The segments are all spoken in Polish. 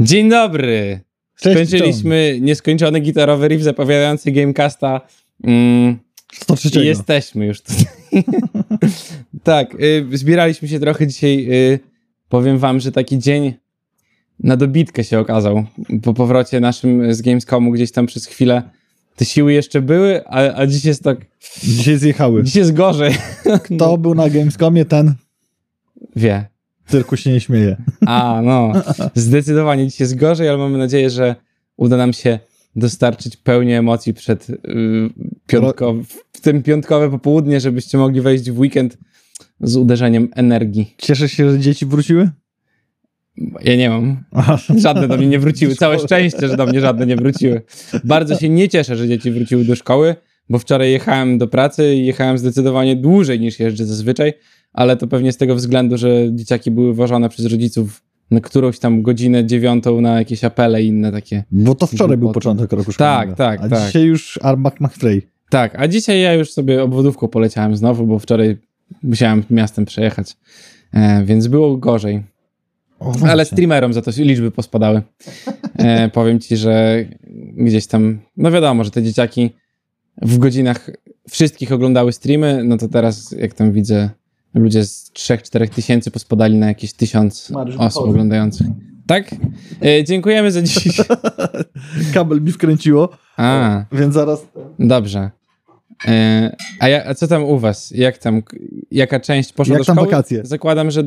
Dzień dobry! Cześć, Skończyliśmy nieskończony gitarowy riff zapowiadający Gamecasta. Mm, 103. i jesteśmy już tutaj. tak, y, zbieraliśmy się trochę dzisiaj. Y, powiem wam, że taki dzień na dobitkę się okazał. Po powrocie naszym z Gamescomu gdzieś tam przez chwilę te siły jeszcze były, a, a dziś jest tak... Dzisiaj zjechały. Dziś jest gorzej. Kto był na Gamescomie, ten Wie. Tylko się nie śmieje. A, no. Zdecydowanie dziś jest gorzej, ale mamy nadzieję, że uda nam się dostarczyć pełni emocji przed y, piątkow- w tym piątkowe popołudnie, żebyście mogli wejść w weekend z uderzeniem energii. Cieszysz się, że dzieci wróciły? Ja nie mam. Żadne do mnie nie wróciły. Całe szczęście, że do mnie żadne nie wróciły. Bardzo się nie cieszę, że dzieci wróciły do szkoły, bo wczoraj jechałem do pracy i jechałem zdecydowanie dłużej niż jeżdżę zazwyczaj, ale to pewnie z tego względu, że dzieciaki były wożone przez rodziców na którąś tam godzinę dziewiątą na jakieś apele i inne takie. Bo to wczoraj był początek roku Tak, szkolnego. tak, A tak. dzisiaj już Armak McFrey. Tak, a dzisiaj ja już sobie obwodówką poleciałem znowu, bo wczoraj musiałem miastem przejechać, e, więc było gorzej. O, Ale streamerom za to liczby pospadały. E, powiem ci, że gdzieś tam, no wiadomo, że te dzieciaki w godzinach wszystkich oglądały streamy, no to teraz jak tam widzę, ludzie z 3-4 tysięcy pospadali na jakieś tysiąc Mariusz, osób oglądających. Tak? E, dziękujemy za dziś. Kabel mi wkręciło, A, więc zaraz... dobrze. E, a, ja, a co tam u was? Jak tam, jaka część poszła Jak do szkoły? wakacje? Zakładam, że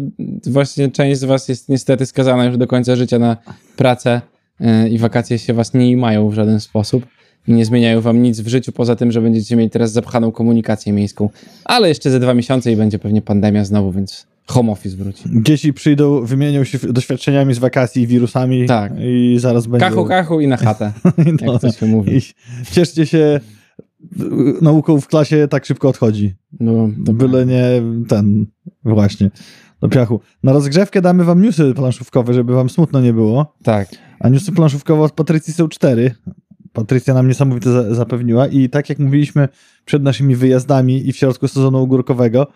właśnie część z was jest niestety skazana już do końca życia na pracę e, i wakacje się was nie mają w żaden sposób i nie zmieniają wam nic w życiu, poza tym, że będziecie mieli teraz zapchaną komunikację miejską. Ale jeszcze ze dwa miesiące i będzie pewnie pandemia znowu, więc home office wróci. Dzieci przyjdą, wymienią się doświadczeniami z wakacji, wirusami Tak. i zaraz będzie... Kachu, kachu i na chatę, No, jak to się mówi. I cieszcie się, nauką w klasie tak szybko odchodzi. No, Byle nie ten, właśnie, do piachu. Na rozgrzewkę damy wam newsy planszówkowe, żeby wam smutno nie było. tak. A newsy planszówkowe od Patrycji są cztery. Patrycja nam niesamowite za- zapewniła i tak jak mówiliśmy przed naszymi wyjazdami i w środku sezonu ogórkowego,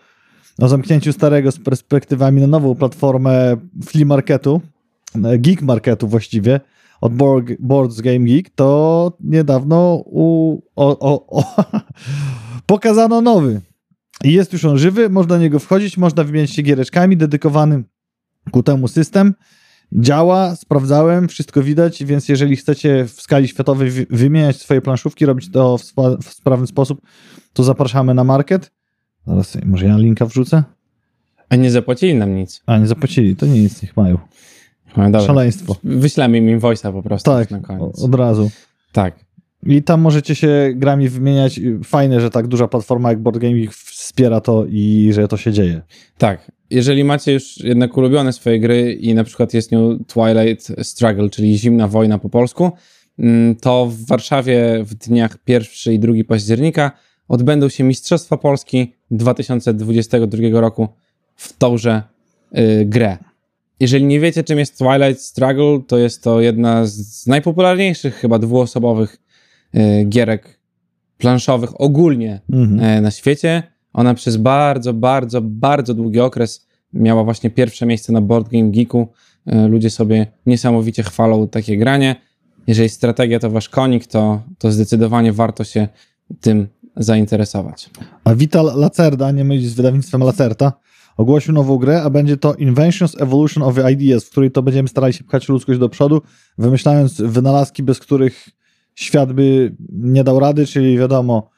o zamknięciu starego z perspektywami na nową platformę flea marketu, geek marketu właściwie, od Board, Boards Game Geek, to niedawno u, o, o, o, pokazano nowy. I jest już on żywy, można do niego wchodzić, można wymieniać się giereczkami, dedykowany ku temu system. Działa, sprawdzałem, wszystko widać, więc jeżeli chcecie w skali światowej wy- wymieniać swoje planszówki, robić to w, spa- w sprawny sposób, to zapraszamy na market. Zaraz może ja linka wrzucę? A nie zapłacili nam nic. A, nie zapłacili, to nie nic, niech mają. No, dobra. Szaleństwo. Wyślemy im voice'a po prostu Tak, na koniec. od razu. Tak. I tam możecie się grami wymieniać. Fajne, że tak duża platforma jak Board Geek wspiera to i że to się dzieje. Tak. Jeżeli macie już jednak ulubione swoje gry i na przykład jest nią Twilight Struggle, czyli Zimna Wojna po polsku, mm, to w Warszawie w dniach 1 i 2 października odbędą się Mistrzostwa Polski 2022 roku w torze y, grę. Jeżeli nie wiecie, czym jest Twilight Struggle, to jest to jedna z najpopularniejszych chyba dwuosobowych y, gierek planszowych ogólnie Mhm. e, na świecie. Ona przez bardzo, bardzo, bardzo długi okres miała właśnie pierwsze miejsce na Board Game Geeku. E, Ludzie sobie niesamowicie chwalą takie granie. Jeżeli strategia to wasz konik, to, to zdecydowanie warto się tym zainteresować. A Vital Lacerda, nie mylić z wydawnictwem Lacerta, ogłosił nową grę, a będzie to Inventions Evolution of Ideas, w której to będziemy starali się pchać ludzkość do przodu, wymyślając wynalazki, bez których świat by nie dał rady, czyli wiadomo,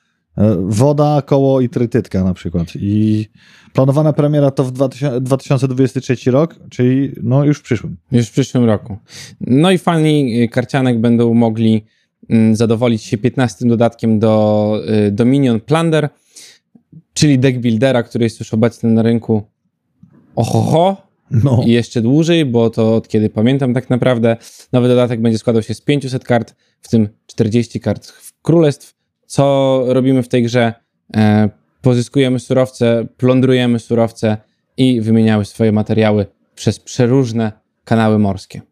woda, koło i trytytka na przykład. I planowana premiera to w 2000 2023 rok, czyli no już w przyszłym. Już w przyszłym roku. No i fani y, karcianek będą mogli mm, zadowolić się 15 dodatkiem do y, Dominion Plunder, czyli deck buildera, który jest już obecny na rynku ohoho, No, i jeszcze dłużej, bo to od kiedy pamiętam tak naprawdę. Nowy dodatek będzie składał się z 500 kart, w tym 40 kart królestw. Co robimy w tej grze? E, pozyskujemy surowce, plądrujemy surowce i wymieniamy swoje materiały przez przeróżne kanały morskie.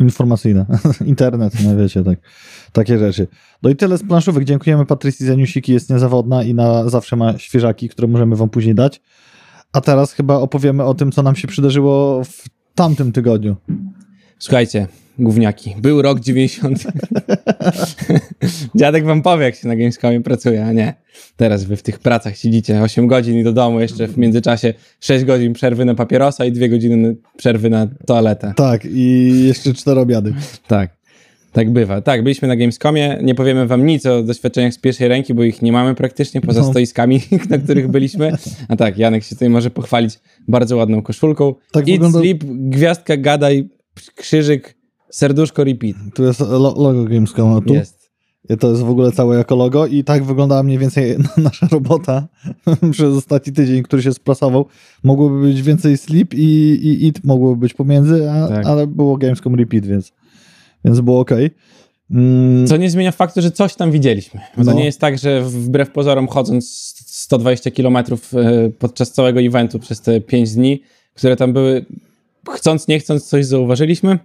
informacyjne. Internet, no wiecie, tak, takie rzeczy. No i tyle z planszówek. Dziękujemy Patrycji za newsiki, jest niezawodna i na zawsze ma świeżaki, które możemy wam później dać. A teraz chyba opowiemy o tym, co nam się przydarzyło w tamtym tygodniu. Słuchajcie, gówniaki. Był rok 90. Dziadek wam powie, jak się na Gamescomie pracuje, a nie. Teraz wy w tych pracach siedzicie 8 godzin i do domu, jeszcze w międzyczasie 6 godzin przerwy na papierosa i 2 godziny przerwy na toaletę. Tak, i jeszcze cztery obiady. Tak. Tak bywa. Tak, byliśmy na Gamescomie. Nie powiemy wam nic o doświadczeniach z pierwszej ręki, bo ich nie mamy praktycznie poza No. stoiskami, na których byliśmy. A tak, Janek się tutaj może pochwalić bardzo ładną koszulką. Tak Eat, wygląda- sleep, gwiazdka, gadaj, krzyżyk, serduszko, repeat. Tu jest lo logo Gamescomu. Tu. Jest. To jest w ogóle całe jako logo i tak wyglądała mniej więcej nasza robota przez ostatni tydzień, który się splasował. Mogłoby być więcej sleep i, i it mogłoby być pomiędzy, a, Tak. ale było Gamescom repeat, więc, więc było ok. Mm, Co nie zmienia faktu, że coś tam widzieliśmy. Bo to No. nie jest tak, że wbrew pozorom chodząc 120 km podczas całego eventu przez te 5 dni, które tam były, chcąc, nie chcąc, coś zauważyliśmy.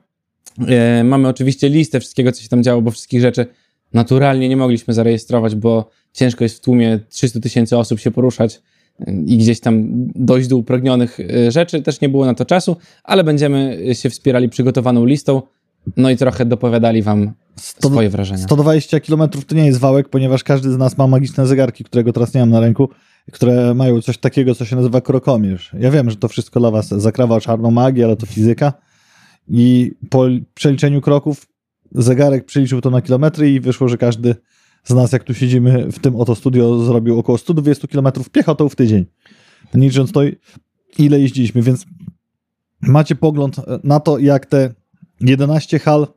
E, Mamy oczywiście listę wszystkiego, co się tam działo, bo wszystkich rzeczy naturalnie nie mogliśmy zarejestrować, bo ciężko jest w tłumie 300 tysięcy osób się poruszać e, i gdzieś tam dojść do upragnionych e, rzeczy. Też nie było na to czasu, ale będziemy się wspierali przygotowaną listą, no i trochę dopowiadali wam Sto- swoje wrażenia. 120 km to nie jest wałek, ponieważ każdy z nas ma magiczne zegarki, którego teraz nie mam na ręku, które mają coś takiego, co się nazywa krokomierz. Ja wiem, że to wszystko dla was zakrawa czarną magię, ale to fizyka. I po przeliczeniu kroków zegarek przeliczył to na kilometry i wyszło, że każdy z nas, jak tu siedzimy w tym oto studio, zrobił około 120 km piechotą w tydzień. Licząc to, ile jeździliśmy, więc macie pogląd na to, jak te 11 hal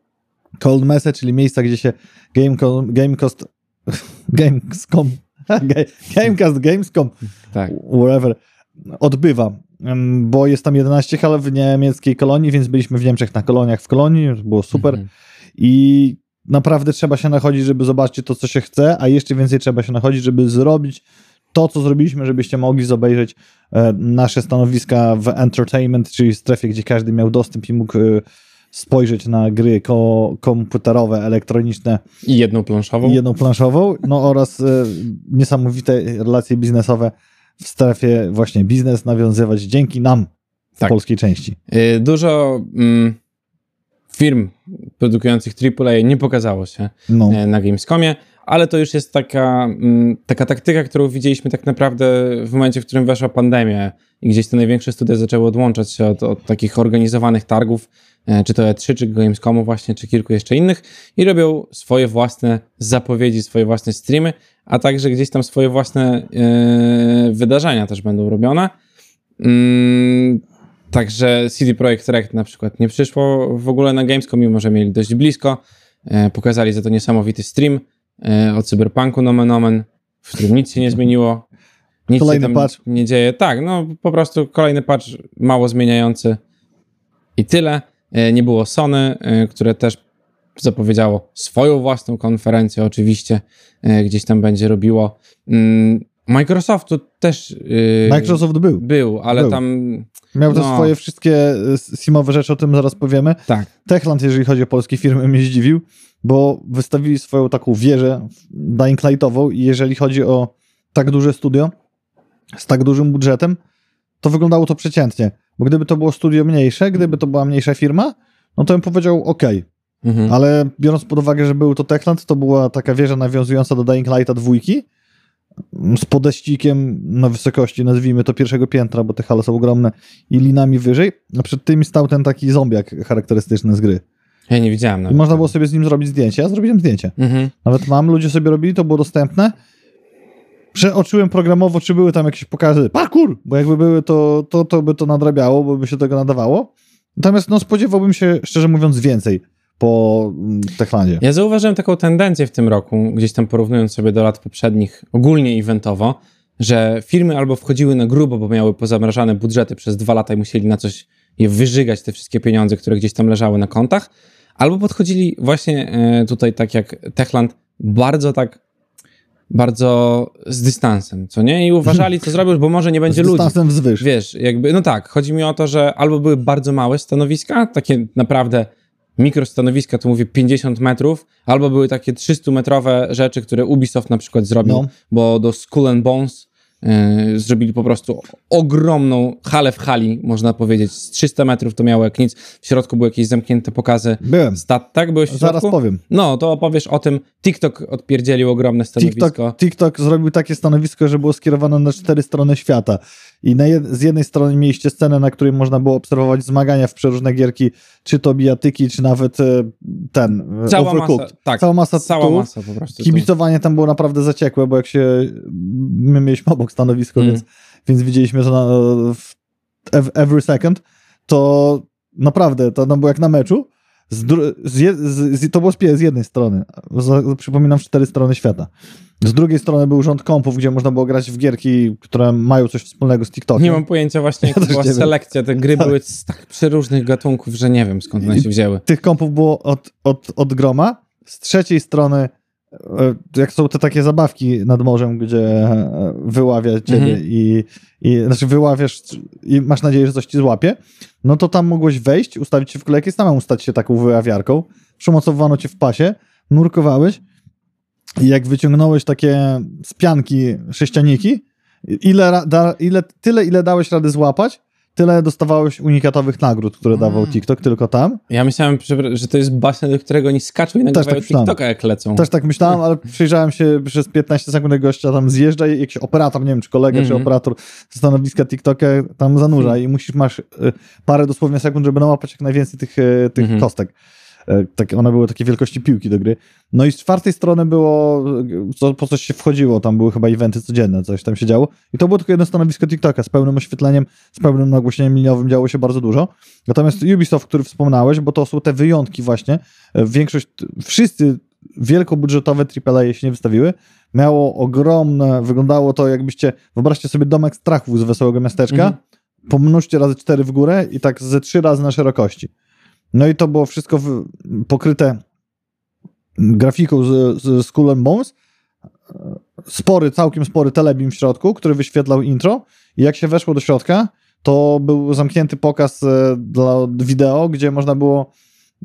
Cold Message, czyli miejsca, gdzie się Gamecom, Gamecast, Gamescom, Ga- Gamecast, Gamescom, Tak. wherever, odbywa. Bo jest tam 11 hal w niemieckiej kolonii, więc byliśmy w Niemczech na koloniach w kolonii, było super. Mhm. I naprawdę trzeba się nachodzić, żeby zobaczyć to, co się chce, a jeszcze więcej trzeba się nachodzić, żeby zrobić to, co zrobiliśmy, żebyście mogli zobejrzeć e, nasze stanowiska w entertainment, czyli strefie, gdzie każdy miał dostęp i mógł e, spojrzeć na gry ko- komputerowe, elektroniczne I jedną planszową. i jedną planszową, no oraz e, niesamowite relacje biznesowe w strefie właśnie biznes nawiązywać dzięki nam w Tak. polskiej części. Y, Dużo mm, firm produkujących AAA nie pokazało się No, e, na Gamescomie, ale to już jest taka, mm, taka taktyka, którą widzieliśmy tak naprawdę w momencie, w którym weszła pandemia i gdzieś te największe studia zaczęły odłączać się od, od takich organizowanych targów, e, czy to E3, czy Gamescomu właśnie, czy kilku jeszcze innych i robią swoje własne zapowiedzi, swoje własne streamy, a także gdzieś tam swoje własne e, wydarzenia też będą robione. Mm, Także CD Projekt Red na przykład nie przyszło w ogóle na Gamescom, mimo że mieli dość blisko. E, pokazali za to niesamowity stream e, o Cyberpunku nomen omen, w którym nic się nie zmieniło. Nic Kolejny się tam patch. nie dzieje. Tak, no po prostu kolejny patch mało zmieniający i tyle. E, nie było Sony, e, które też zapowiedziało swoją własną konferencję oczywiście, e, gdzieś tam będzie robiło. Mm, Microsoftu też Microsoft był. był, ale Był. tam Miał też No. swoje wszystkie simowe rzeczy, o tym zaraz powiemy. tak. Techland, jeżeli chodzi o polskie firmy, mnie zdziwił, bo wystawili swoją taką wieżę Dying Lightową i jeżeli chodzi o tak duże studio z tak dużym budżetem, to wyglądało to przeciętnie. Bo gdyby to było studio mniejsze, gdyby to była mniejsza firma, no to bym powiedział ok, Mhm. ale biorąc pod uwagę, że był to Techland, to była taka wieża nawiązująca do Dying Lighta dwójki z podeścikiem na wysokości, nazwijmy to pierwszego piętra, bo te hale są ogromne i linami wyżej, a przed tymi stał ten taki zombiak charakterystyczny z gry. Ja nie widziałem I nawet. można było sobie z nim zrobić zdjęcie. Ja zrobiłem zdjęcie. Mhm. Nawet mam, ludzie sobie robili, to było dostępne. Przeoczyłem programowo, czy były tam jakieś pokazy. Parkour! Bo jakby były, to, to, to by to nadrabiało, bo by się tego nadawało. Natomiast no, spodziewałbym się, szczerze mówiąc, więcej po mm, Techlandzie. Ja zauważyłem taką tendencję w tym roku, gdzieś tam porównując sobie do lat poprzednich, ogólnie eventowo, że firmy albo wchodziły na grubo, bo miały pozamrażane budżety przez dwa lata i musieli na coś je wyżygać, te wszystkie pieniądze, które gdzieś tam leżały na kontach, albo podchodzili właśnie e, tutaj tak jak Techland, bardzo tak, bardzo z dystansem, co nie? I uważali, co zrobisz, bo może nie będzie Z ludzi. dystansem wzwyż. Wiesz, jakby, no tak, chodzi mi o to, że albo były bardzo małe stanowiska, takie naprawdę mikrostanowiska, to mówię 50 metrów, albo były takie 300-metrowe rzeczy, które Ubisoft na przykład zrobił, No. bo do Skull and Bones Yy, zrobili po prostu ogromną halę w hali, można powiedzieć. Z 300 metrów to miało jak nic. W środku były jakieś zamknięte pokazy. Byłem. Stat, tak? Byłeś w Zaraz środku? powiem. No, to opowiesz o tym. TikTok odpierdzielił ogromne stanowisko. TikTok, TikTok zrobił takie stanowisko, że było skierowane na cztery strony świata. I jed, z jednej strony mieliście scenę, na której można było obserwować zmagania w przeróżne gierki, czy to bijatyki, czy nawet e, ten e, Cała Overcooked. masa, tak, Cała masa cała tytułów. masa po prostu. Kibicowanie tam było naprawdę zaciekłe, bo jak się. My mieliśmy obok stanowisko, Mm. więc, więc widzieliśmy to na, w ev- every second. To naprawdę, to tam było jak na meczu. Z, z, z, z, to było z, z jednej strony. Za, przypominam, cztery strony świata. Z drugiej strony był rząd kompów, gdzie można było grać w gierki, które mają coś wspólnego z TikTokiem. Nie mam pojęcia właśnie, jaka też była selekcja. Te gry były z tak przeróżnych gatunków, że nie wiem skąd one się wzięły. Tych kompów było od, od, od groma. Z trzeciej strony, jak są te takie zabawki nad morzem, gdzie e, wyławia ciebie Mhm. i, i znaczy wyławiasz i masz nadzieję, że coś ci złapie, no to tam mogłeś wejść, ustawić się w kolejkę i samemu stać się taką wyławiarką. Przymocowano cię w pasie, nurkowałeś i jak wyciągnąłeś takie z pianki sześcianiki, ile, da, ile, tyle, ile dałeś rady złapać, tyle dostawałeś unikatowych nagród, które dawał Mm. TikTok, tylko tam. Ja myślałem, że- to jest basen, do którego oni skaczą i nagrywają tak. TikToka jak lecą. Też tak myślałem, ale przyjrzałem się przez 15 sekund, gościa tam zjeżdża i jakiś operator, nie wiem, czy kolega, czy Mhm. operator ze stanowiska TikToka tam zanurza i musisz, masz y, parę dosłownie sekund, żeby nałapać jak najwięcej tych, y, tych Mhm. kostek. Y, Tak, one były takiej wielkości piłki do gry. No i z czwartej strony było, co, po coś się wchodziło, tam były chyba eventy codzienne, coś tam się działo. I to było tylko jedno stanowisko TikToka z pełnym oświetleniem, z pełnym nagłośnieniem liniowym, działo się bardzo dużo. Natomiast Ubisoft, który wspomniałeś, bo to są te wyjątki właśnie, y, większość, wszyscy wielkobudżetowe AAA się nie wystawiły, miało ogromne, wyglądało to jakbyście, wyobraźcie sobie domek strachów z Wesołego Miasteczka, Mhm. pomnóżcie razy cztery w górę i tak ze trzy razy na szerokości. No i to było wszystko w, pokryte grafiką z, z Skull Bones, spory, całkiem spory telebim w środku, który wyświetlał intro. I jak się weszło do środka, to był zamknięty pokaz e, dla wideo, gdzie można było,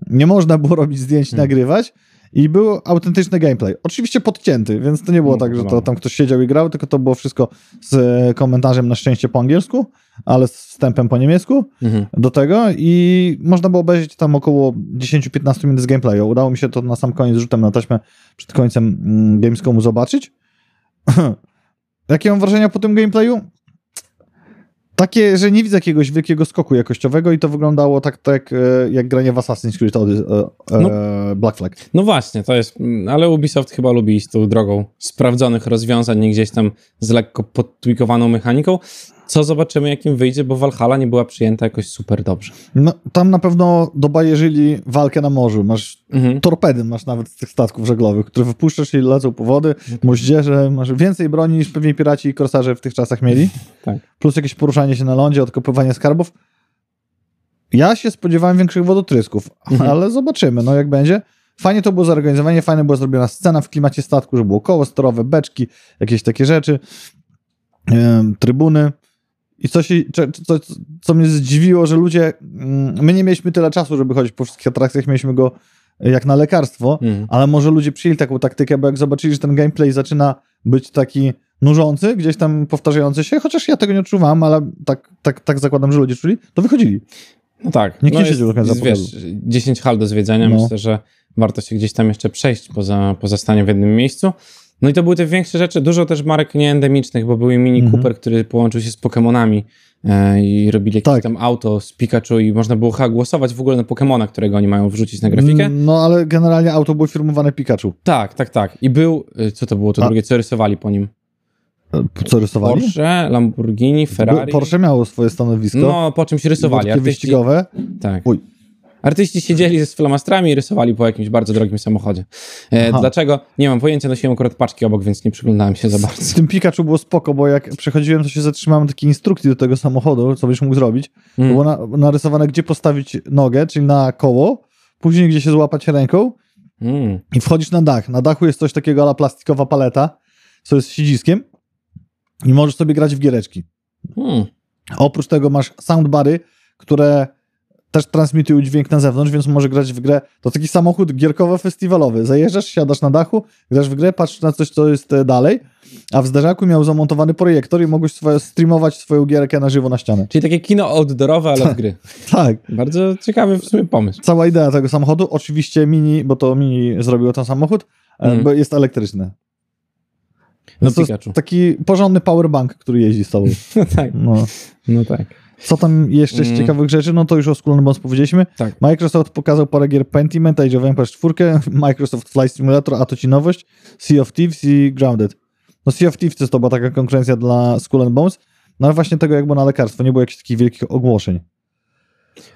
nie można było robić zdjęć, Hmm. nagrywać i był autentyczny gameplay. Oczywiście podcięty, więc to nie było No, tak, że to wiadomo. tam ktoś siedział i grał, tylko to było wszystko z e, komentarzem na szczęście po angielsku, ale z wstępem po niemiecku Mhm. do tego i można było obejrzeć tam około 10-15 minut z gameplayu. Udało mi się to na sam koniec rzutem na taśmę przed końcem mm, Gamescomu zobaczyć. Jakie mam wrażenia po tym gameplayu? Takie, że nie widzę jakiegoś wielkiego skoku jakościowego i to wyglądało tak, tak jak granie w Assassin's Creed e, e, No. Black Flag. No właśnie, to jest, mm, ale Ubisoft chyba lubi iść tą drogą sprawdzonych rozwiązań, nie gdzieś tam z lekko podtwikowaną mechaniką. Co zobaczymy, jakim wyjdzie, bo Valhalla nie była przyjęta jakoś super dobrze. No, tam na pewno dobajeżyli walkę na morzu. Masz Mhm. torpedy masz nawet z tych statków żeglowych, które wypuszczasz i lecą po wody, moździerze, masz więcej broni niż pewnie piraci i korsarze w tych czasach mieli. Tak. Plus jakieś poruszanie się na lądzie, odkopywanie skarbów. Ja się spodziewałem większych wodotrysków, Mhm. ale zobaczymy, no jak będzie. Fajnie to było zorganizowanie, fajnie była zrobiona scena w klimacie statku, że było koło storowe, beczki, jakieś takie rzeczy, trybuny. I co, się, co, co, mnie zdziwiło, że ludzie, mm, my nie mieliśmy tyle czasu, żeby chodzić po wszystkich atrakcjach, mieliśmy go jak na lekarstwo, Mhm. ale może ludzie przyjęli taką taktykę, bo jak zobaczyli, że ten gameplay zaczyna być taki nużący, gdzieś tam powtarzający się, chociaż ja tego nie odczuwam, ale tak, tak, tak zakładam, że ludzie czuli, to wychodzili. No tak. Nikt no nie siedział do końca jest, wiesz, 10 hal do zwiedzania. No. Myślę, że warto się gdzieś tam jeszcze przejść poza, poza stanie w jednym miejscu. No i to były te większe rzeczy. Dużo też marek nieendemicznych, bo były Mini Mhm. Cooper, który połączył się z Pokémonami e, i robili jakieś Tak. tam auto z Pikachu i można było chyba głosować w ogóle na Pokemona, którego oni mają wrzucić na grafikę. No ale generalnie auto było firmowane Pikachu. Tak, tak, tak. I był, y, co to było to A- drugie, co rysowali po nim? E, Co rysowali? Porsche, Lamborghini, Ferrari. Porsche miało swoje stanowisko. No, po czymś rysowali. Artyści, wyścigowe. tak. Uj. Artyści siedzieli ze flamastrami i rysowali po jakimś bardzo drogim samochodzie. E, dlaczego? Nie mam pojęcia, nosiłem akurat paczki obok, więc nie przyglądałem się za Z bardzo. tym Pikachu było spoko, bo jak przechodziłem, to się zatrzymałem takiej instrukcji do tego samochodu, co byś mógł zrobić. Mm. Było na, narysowane, gdzie postawić nogę, czyli na koło, później gdzie się złapać ręką Mm. i wchodzisz na dach. Na dachu jest coś takiego ala plastikowa paleta, co jest siedziskiem i możesz sobie grać w giereczki. Mm. Oprócz tego masz soundbary, które też transmitują dźwięk na zewnątrz, więc może grać w grę. To taki samochód gierkowo-festiwalowy. Zajeżdżasz, siadasz na dachu, grasz w grę, patrzysz na coś, co jest e, dalej, a w zderzaku miał zamontowany projektor i mogłeś swoje, streamować swoją gierkę na żywo na ścianę. Czyli takie kino outdoorowe, ale w gry. Tak. Bardzo ciekawy w sumie pomysł. Cała idea tego samochodu, oczywiście Mini, bo to Mini zrobiło ten samochód, Mhm. bo jest elektryczny. No to Pikachu. taki porządny powerbank, który jeździ z tobą. No tak, No. no tak. Co tam jeszcze z Mm. ciekawych rzeczy? No to już o Skull Bones powiedzieliśmy. Tak. Microsoft pokazał parę gier Pentiment, Age of Empires 4, Microsoft Flight Simulator, a to ci nowość, Sea of Thieves i Grounded. No Sea of Thieves to była taka konkurencja dla Skull Bones, no ale właśnie tego jak było na lekarstwo, nie było jakichś takich wielkich ogłoszeń.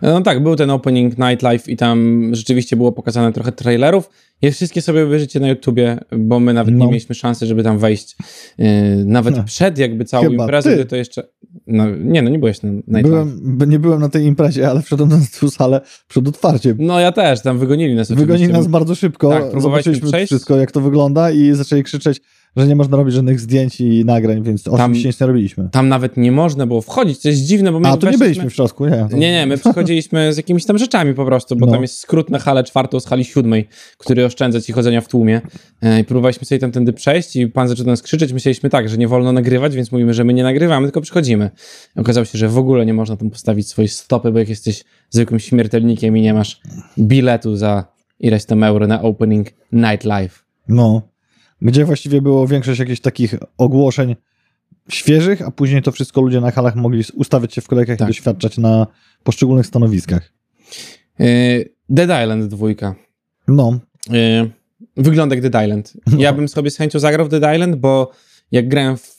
No tak, był ten opening Nightlife i tam rzeczywiście było pokazane trochę trailerów. Je wszystkie sobie obejrzycie na YouTubie, bo my nawet nie No. mieliśmy szansy, żeby tam wejść. Yy, nawet No. przed jakby całą Chyba imprezą, ty. to jeszcze... No, nie, no nie byłeś na Nightlife. Byłem, nie byłem na tej imprezie, ale wszedłem na tą salę przed otwarciem. No ja też, tam wygonili nas Wygonili nas bardzo szybko, Tak, próbowaliśmy przejść. wszystko, jak to wygląda i zaczęli krzyczeć, że nie można robić żadnych zdjęć i nagrań, więc oczywiście nic nie robiliśmy. Tam nawet nie można było wchodzić, co jest dziwne, bo my A, to nie byliśmy w środku, nie. Nie, nie, my przychodziliśmy z jakimiś tam rzeczami po prostu, bo No. tam jest skrót na halę czwartą z hali siódmej, który oszczędza ci chodzenia w tłumie. E, I próbowaliśmy sobie tamtędy przejść i pan zaczął nas krzyczeć. Myśleliśmy tak, że nie wolno nagrywać, więc mówimy, że my nie nagrywamy, tylko przychodzimy. Okazało się, że w ogóle nie można tam postawić swojej stopy, bo jak jesteś zwykłym śmiertelnikiem i nie masz biletu za ileś tam euro na opening nightlife. No. Gdzie właściwie było większość jakichś takich ogłoszeń świeżych, a później to wszystko ludzie na halach mogli ustawiać się w kolejkach Tak. i doświadczać na poszczególnych stanowiskach. E, Dead Island dwójka. No. Yy, wygląda jak Dead Island. Ja bym sobie z chęcią zagrał w Dead Island, bo jak grałem w,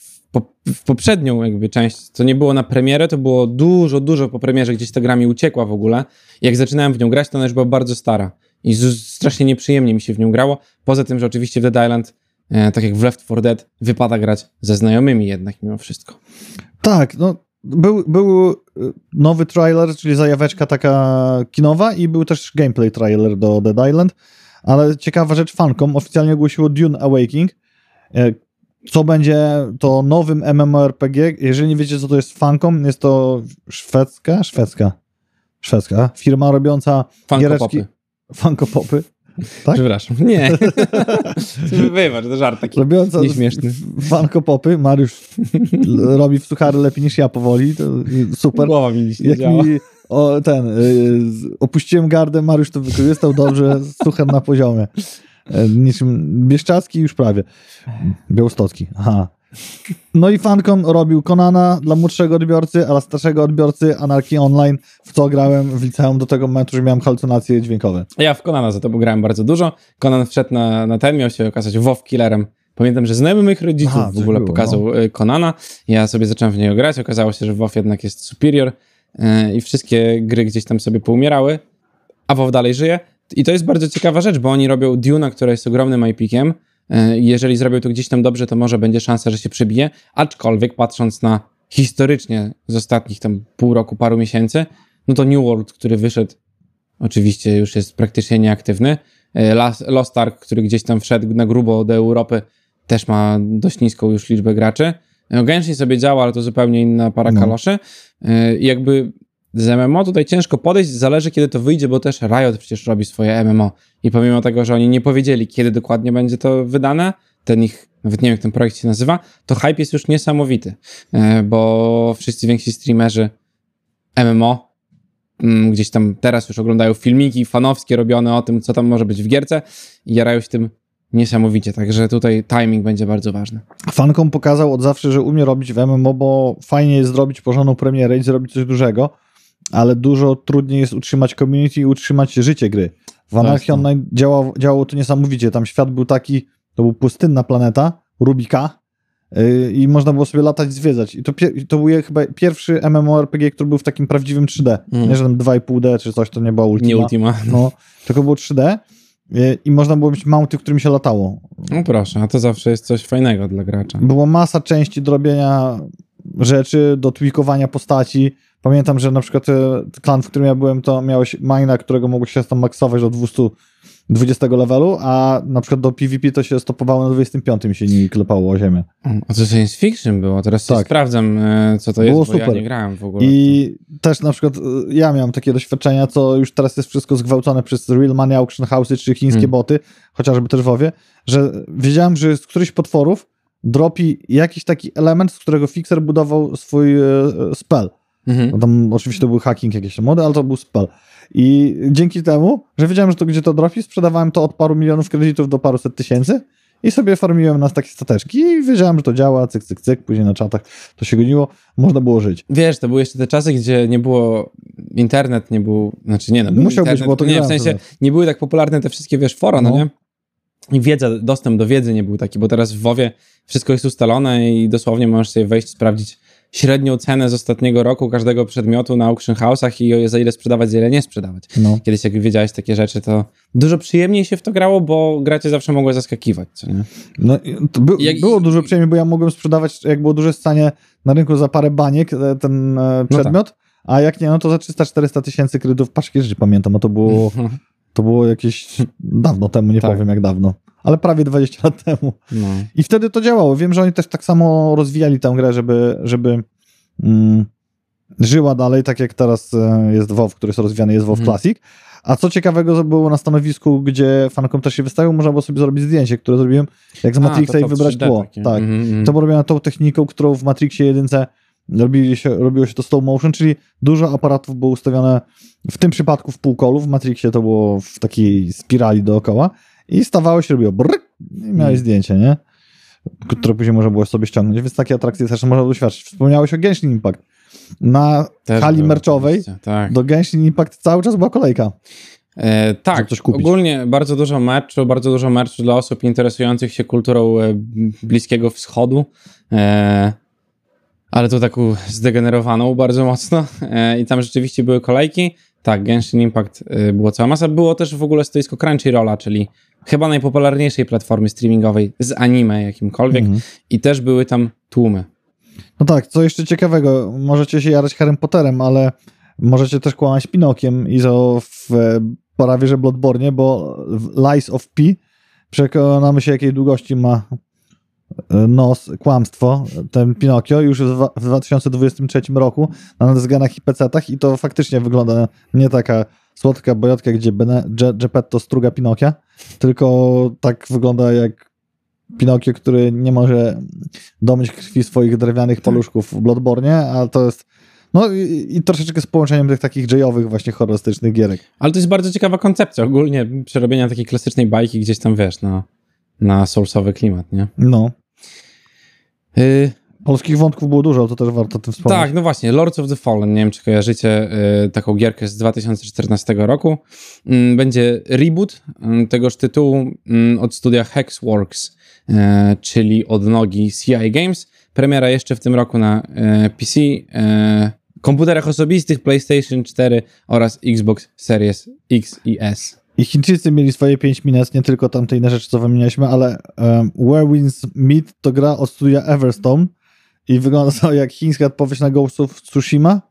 w poprzednią jakby część, to nie było na premierę, to było dużo, dużo po premierze, gdzieś ta gra mi uciekła w ogóle. Jak zaczynałem w nią grać, to ona już była bardzo stara i strasznie nieprzyjemnie mi się w nią grało. Poza tym, że oczywiście w Dead Island, e, tak jak w Left 4 Dead, wypada grać ze znajomymi jednak mimo wszystko. Tak, no. Był, był y, nowy trailer, czyli zajaweczka taka kinowa i był też gameplay trailer do Dead Island, ale ciekawa rzecz, Funcom oficjalnie ogłosiło Dune Awakening, e, co będzie to nowym MMORPG. Jeżeli nie wiecie, co to jest Funcom, jest to szwedzka, szwedzka, szwedzka firma robiąca Funko giereczki, popy. Funko Popy, tak? Przepraszam. Nie. Wybacz, to żart taki robiąca nieśmieszny. Funko Popy. Mariusz robi w suchary lepiej niż ja powoli, to super. Głowa mi nie Jak działa. mi o, ten, y, opuściłem gardę, Mariusz to wykorzystał dobrze, suchem na poziomie. E, Niczym Bieszczacki już prawie. Białostocki, aha. No i Fancom robił Konana dla młodszego odbiorcy, a dla starszego odbiorcy Anarchy Online, w co grałem w liceum do tego momentu, że miałem halucynacje dźwiękowe. Ja w Konana za to grałem bardzo dużo. Konan wszedł na, na ten, miał się okazać WoW killerem. Pamiętam, że znajomy moich rodziców Aha, w ogóle było, pokazał y, Konana. Ja sobie zacząłem w niego grać. Okazało się, że WoW jednak jest superior y, i wszystkie gry gdzieś tam sobie poumierały, a WoW dalej żyje. I to jest bardzo ciekawa rzecz, bo oni robią Duna, która jest ogromnym IP-kiem. Y, Jeżeli zrobią to gdzieś tam dobrze, to może będzie szansa, że się przebije. Aczkolwiek patrząc na historycznie z ostatnich tam pół roku, paru miesięcy, no to New World, który wyszedł oczywiście już jest praktycznie nieaktywny. E, Lost Ark, który gdzieś tam wszedł na grubo do Europy, też ma dość niską już liczbę graczy. E, Gęcznie sobie działa, ale to zupełnie inna para No. kaloszy. E, jakby z MMO tutaj ciężko podejść, zależy kiedy to wyjdzie, bo też Riot przecież robi swoje MMO. I pomimo tego, że oni nie powiedzieli, kiedy dokładnie będzie to wydane, ten ich, nawet nie wiem jak ten projekt się nazywa, to hype jest już niesamowity, E, bo wszyscy więksi streamerzy MMO mm, gdzieś tam teraz już oglądają filmiki fanowskie robione o tym, co tam może być w gierce i jarają się tym niesamowicie, także tutaj timing będzie bardzo ważny. Fancom pokazał od zawsze, że umie robić w MMO, bo fajnie jest zrobić porządną premierę i zrobić coś dużego, ale dużo trudniej jest utrzymać community i utrzymać życie gry. W Anarchy Jasne. Online działało, działało to niesamowicie. Tam świat był taki, to był pustynna planeta, Rubika yy, i można było sobie latać, zwiedzać. I to, to był chyba pierwszy MMORPG, który był w takim prawdziwym 3D. Mm. Nie, że tam 2,5D czy coś, to nie była Ultima. Nie Ultima. No, tylko było 3D yy, i można było mieć mounty, którymi się latało. No proszę, a to zawsze jest coś fajnego dla gracza. Było masa części do robienia rzeczy, do tweakowania postaci. Pamiętam, że na przykład e, klan, w którym ja byłem, to miałeś mina, którego mogłeś się tam maksować do 200 20 levelu, a na przykład do PvP to się stopowało na 25 mi się nie klepało o ziemię. A to science fiction było, teraz Tak. sprawdzam, e, co to Było jest, bo super. ja nie grałem w ogóle. I też na przykład y, ja miałem takie doświadczenia, co już teraz jest wszystko zgwałcone przez Real Money Auction House'y czy chińskie Hmm. boty, chociażby też WoWie, że wiedziałem, że z którychś potworów dropi jakiś taki element, z którego fixer budował swój e, e, spell. Mhm. No tam oczywiście to był hacking jakieś tam mody, ale to był spell. I dzięki temu, że wiedziałem, że to gdzie to dropi, sprzedawałem to od paru milionów kredytów do paru set tysięcy i sobie farmiłem na takie stateczki i wiedziałem, że to działa, cyk, cyk, cyk, później na czatach to się goniło, można było żyć. Wiesz, to były jeszcze te czasy, gdzie nie było internet, nie był, znaczy nie no, był Musiał być, internet, bo to nie, w sensie wtedy. nie były tak popularne te wszystkie, wiesz, fora, no, No. nie? I wiedza, dostęp do wiedzy nie był taki, bo teraz w WoWie wszystko jest ustalone i dosłownie możesz sobie wejść, sprawdzić średnią cenę z ostatniego roku każdego przedmiotu na auction house'ach i za ile sprzedawać, za ile nie sprzedawać. No. Kiedyś jak wiedziałeś takie rzeczy, to dużo przyjemniej się w to grało, bo gracie zawsze mogły zaskakiwać, co nie? No, by, Jak- było dużo przyjemniej, bo ja mogłem sprzedawać, jak było duże stanie na rynku za parę baniek e, ten e, No przedmiot, a jak nie, no to za 300-400 tysięcy kredytów paczki rzeczy pamiętam, a to było, to było jakieś dawno temu, nie Tak. powiem jak dawno, ale prawie 20 lat temu. No. I wtedy to działało. Wiem, że oni też tak samo rozwijali tę grę, żeby, żeby mm, żyła dalej, tak jak teraz e, jest WoW, który jest rozwijany, jest WoW Mhm. Classic. A co ciekawego było na stanowisku, gdzie fankom też się wystawił, można było sobie zrobić zdjęcie, które zrobiłem jak z A, Matrixa to i wybrać 3D tło. takie. Tak. Mhm, mhm. To było robione tą techniką, którą w Matrixie 1 robili się, robiło się to slow motion, czyli dużo aparatów było ustawione w tym przypadku w półkolu, w Matrixie to było w takiej spirali dookoła i stawało się, robiło brrr i miałeś Hmm. zdjęcie, nie? Które później można było sobie ściągnąć, więc takie atrakcje też można doświadczyć. Wspomniałeś o Genshin Impact. Na Też hali merczowej Tak. do Genshin Impact cały czas była kolejka. E, tak, ogólnie bardzo dużo meczu, bardzo dużo meczu dla osób interesujących się kulturą e, Bliskiego Wschodu, e, ale to taką zdegenerowaną bardzo mocno e, i tam rzeczywiście były kolejki. Tak, Genshin Impact e, było cała masa. Było też w ogóle stoisko Crunchyrolla, czyli chyba najpopularniejszej platformy streamingowej z anime jakimkolwiek Mhm. i też były tam tłumy. No tak, co jeszcze ciekawego, możecie się jarać Harrym Potterem, ale możecie też kłamać Pinokiem i to w prawie że Bloodborne, bo Lies of P przekonamy się, jakiej długości ma e, nos, kłamstwo, ten Pinokio już w dwa- w 2023 roku na nadezganach i pecetach i to faktycznie wygląda nie taka słodka bojotka, gdzie Bene, Ge- Geppetto struga Pinokia, tylko tak wygląda jak Pinokio, który nie może domyć krwi swoich drewnianych paluszków w Bloodborne, ale to jest no i, i troszeczkę z połączeniem tych takich jayowych właśnie horrorystycznych gierek. Ale to jest bardzo ciekawa koncepcja ogólnie przerobienia takiej klasycznej bajki gdzieś tam, wiesz, na, na soulsowy klimat, nie? No. Y, Polskich wątków było dużo, to też warto o tym wspomnieć. Tak, no właśnie, Lords of the Fallen, nie wiem czy kojarzycie y, taką gierkę z 2014 roku. Mm, Będzie reboot mm, tegoż tytułu mm, od studia Hexworks, y, czyli od nogi CI Games. Premiera jeszcze w tym roku na y, PC, y, komputerach osobistych, PlayStation 4 oraz Xbox Series X i S. I Chińczycy mieli swoje 5 minut, nie tylko tamte inne rzeczy, co wymienialiśmy, ale um, Where Winds Meet to gra od studia Everstone i wygląda to jak chińska odpowiedź na Ghost of Tsushima.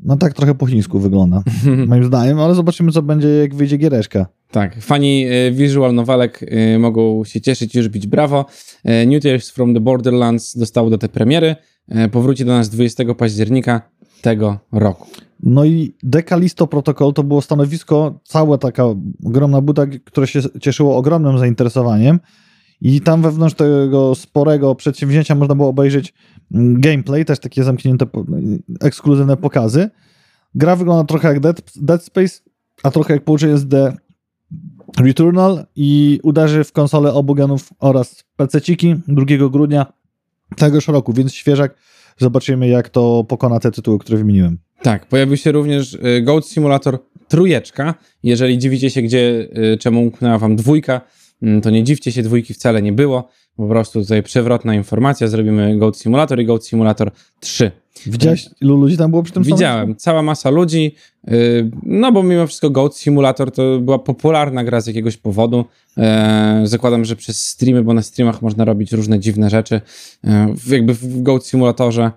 No tak trochę po chińsku wygląda, moim zdaniem, ale zobaczymy, co będzie, jak wyjdzie giereczka. Tak, fani y, visual novelek y, mogą się cieszyć i już bić brawo. Y, New Tales from the Borderlands dostało do tej premiery. Powróci do nas 20 października tego roku. No i Decalisto Protocol to było stanowisko, cała taka ogromna buda, które się cieszyło ogromnym zainteresowaniem i tam wewnątrz tego sporego przedsięwzięcia można było obejrzeć gameplay, też takie zamknięte, ekskluzywne pokazy. Gra wygląda trochę jak Dead, Dead Space, a trochę jak połączenie z The Returnal i uderzy w konsole obu genów oraz PC-ciki 2 grudnia tegoż roku, więc świeżak. Zobaczymy, jak to pokona te tytuły, które wymieniłem. Tak, pojawił się również y, Goat Simulator trójeczka. Jeżeli dziwicie się, gdzie, y, czemu umknęła wam dwójka, mm, to nie dziwcie się, dwójki wcale nie było. Po prostu tutaj przewrotna informacja. Zrobimy Goat Simulator i Goat Simulator 3. Widziałeś, ilu ludzi tam było przy tym Widziałem, cała masa ludzi, yy, no bo mimo wszystko Goat Simulator to była popularna gra z jakiegoś powodu. E, zakładam, że przez streamy, bo na streamach można robić różne dziwne rzeczy. E, jakby w Goat Simulatorze,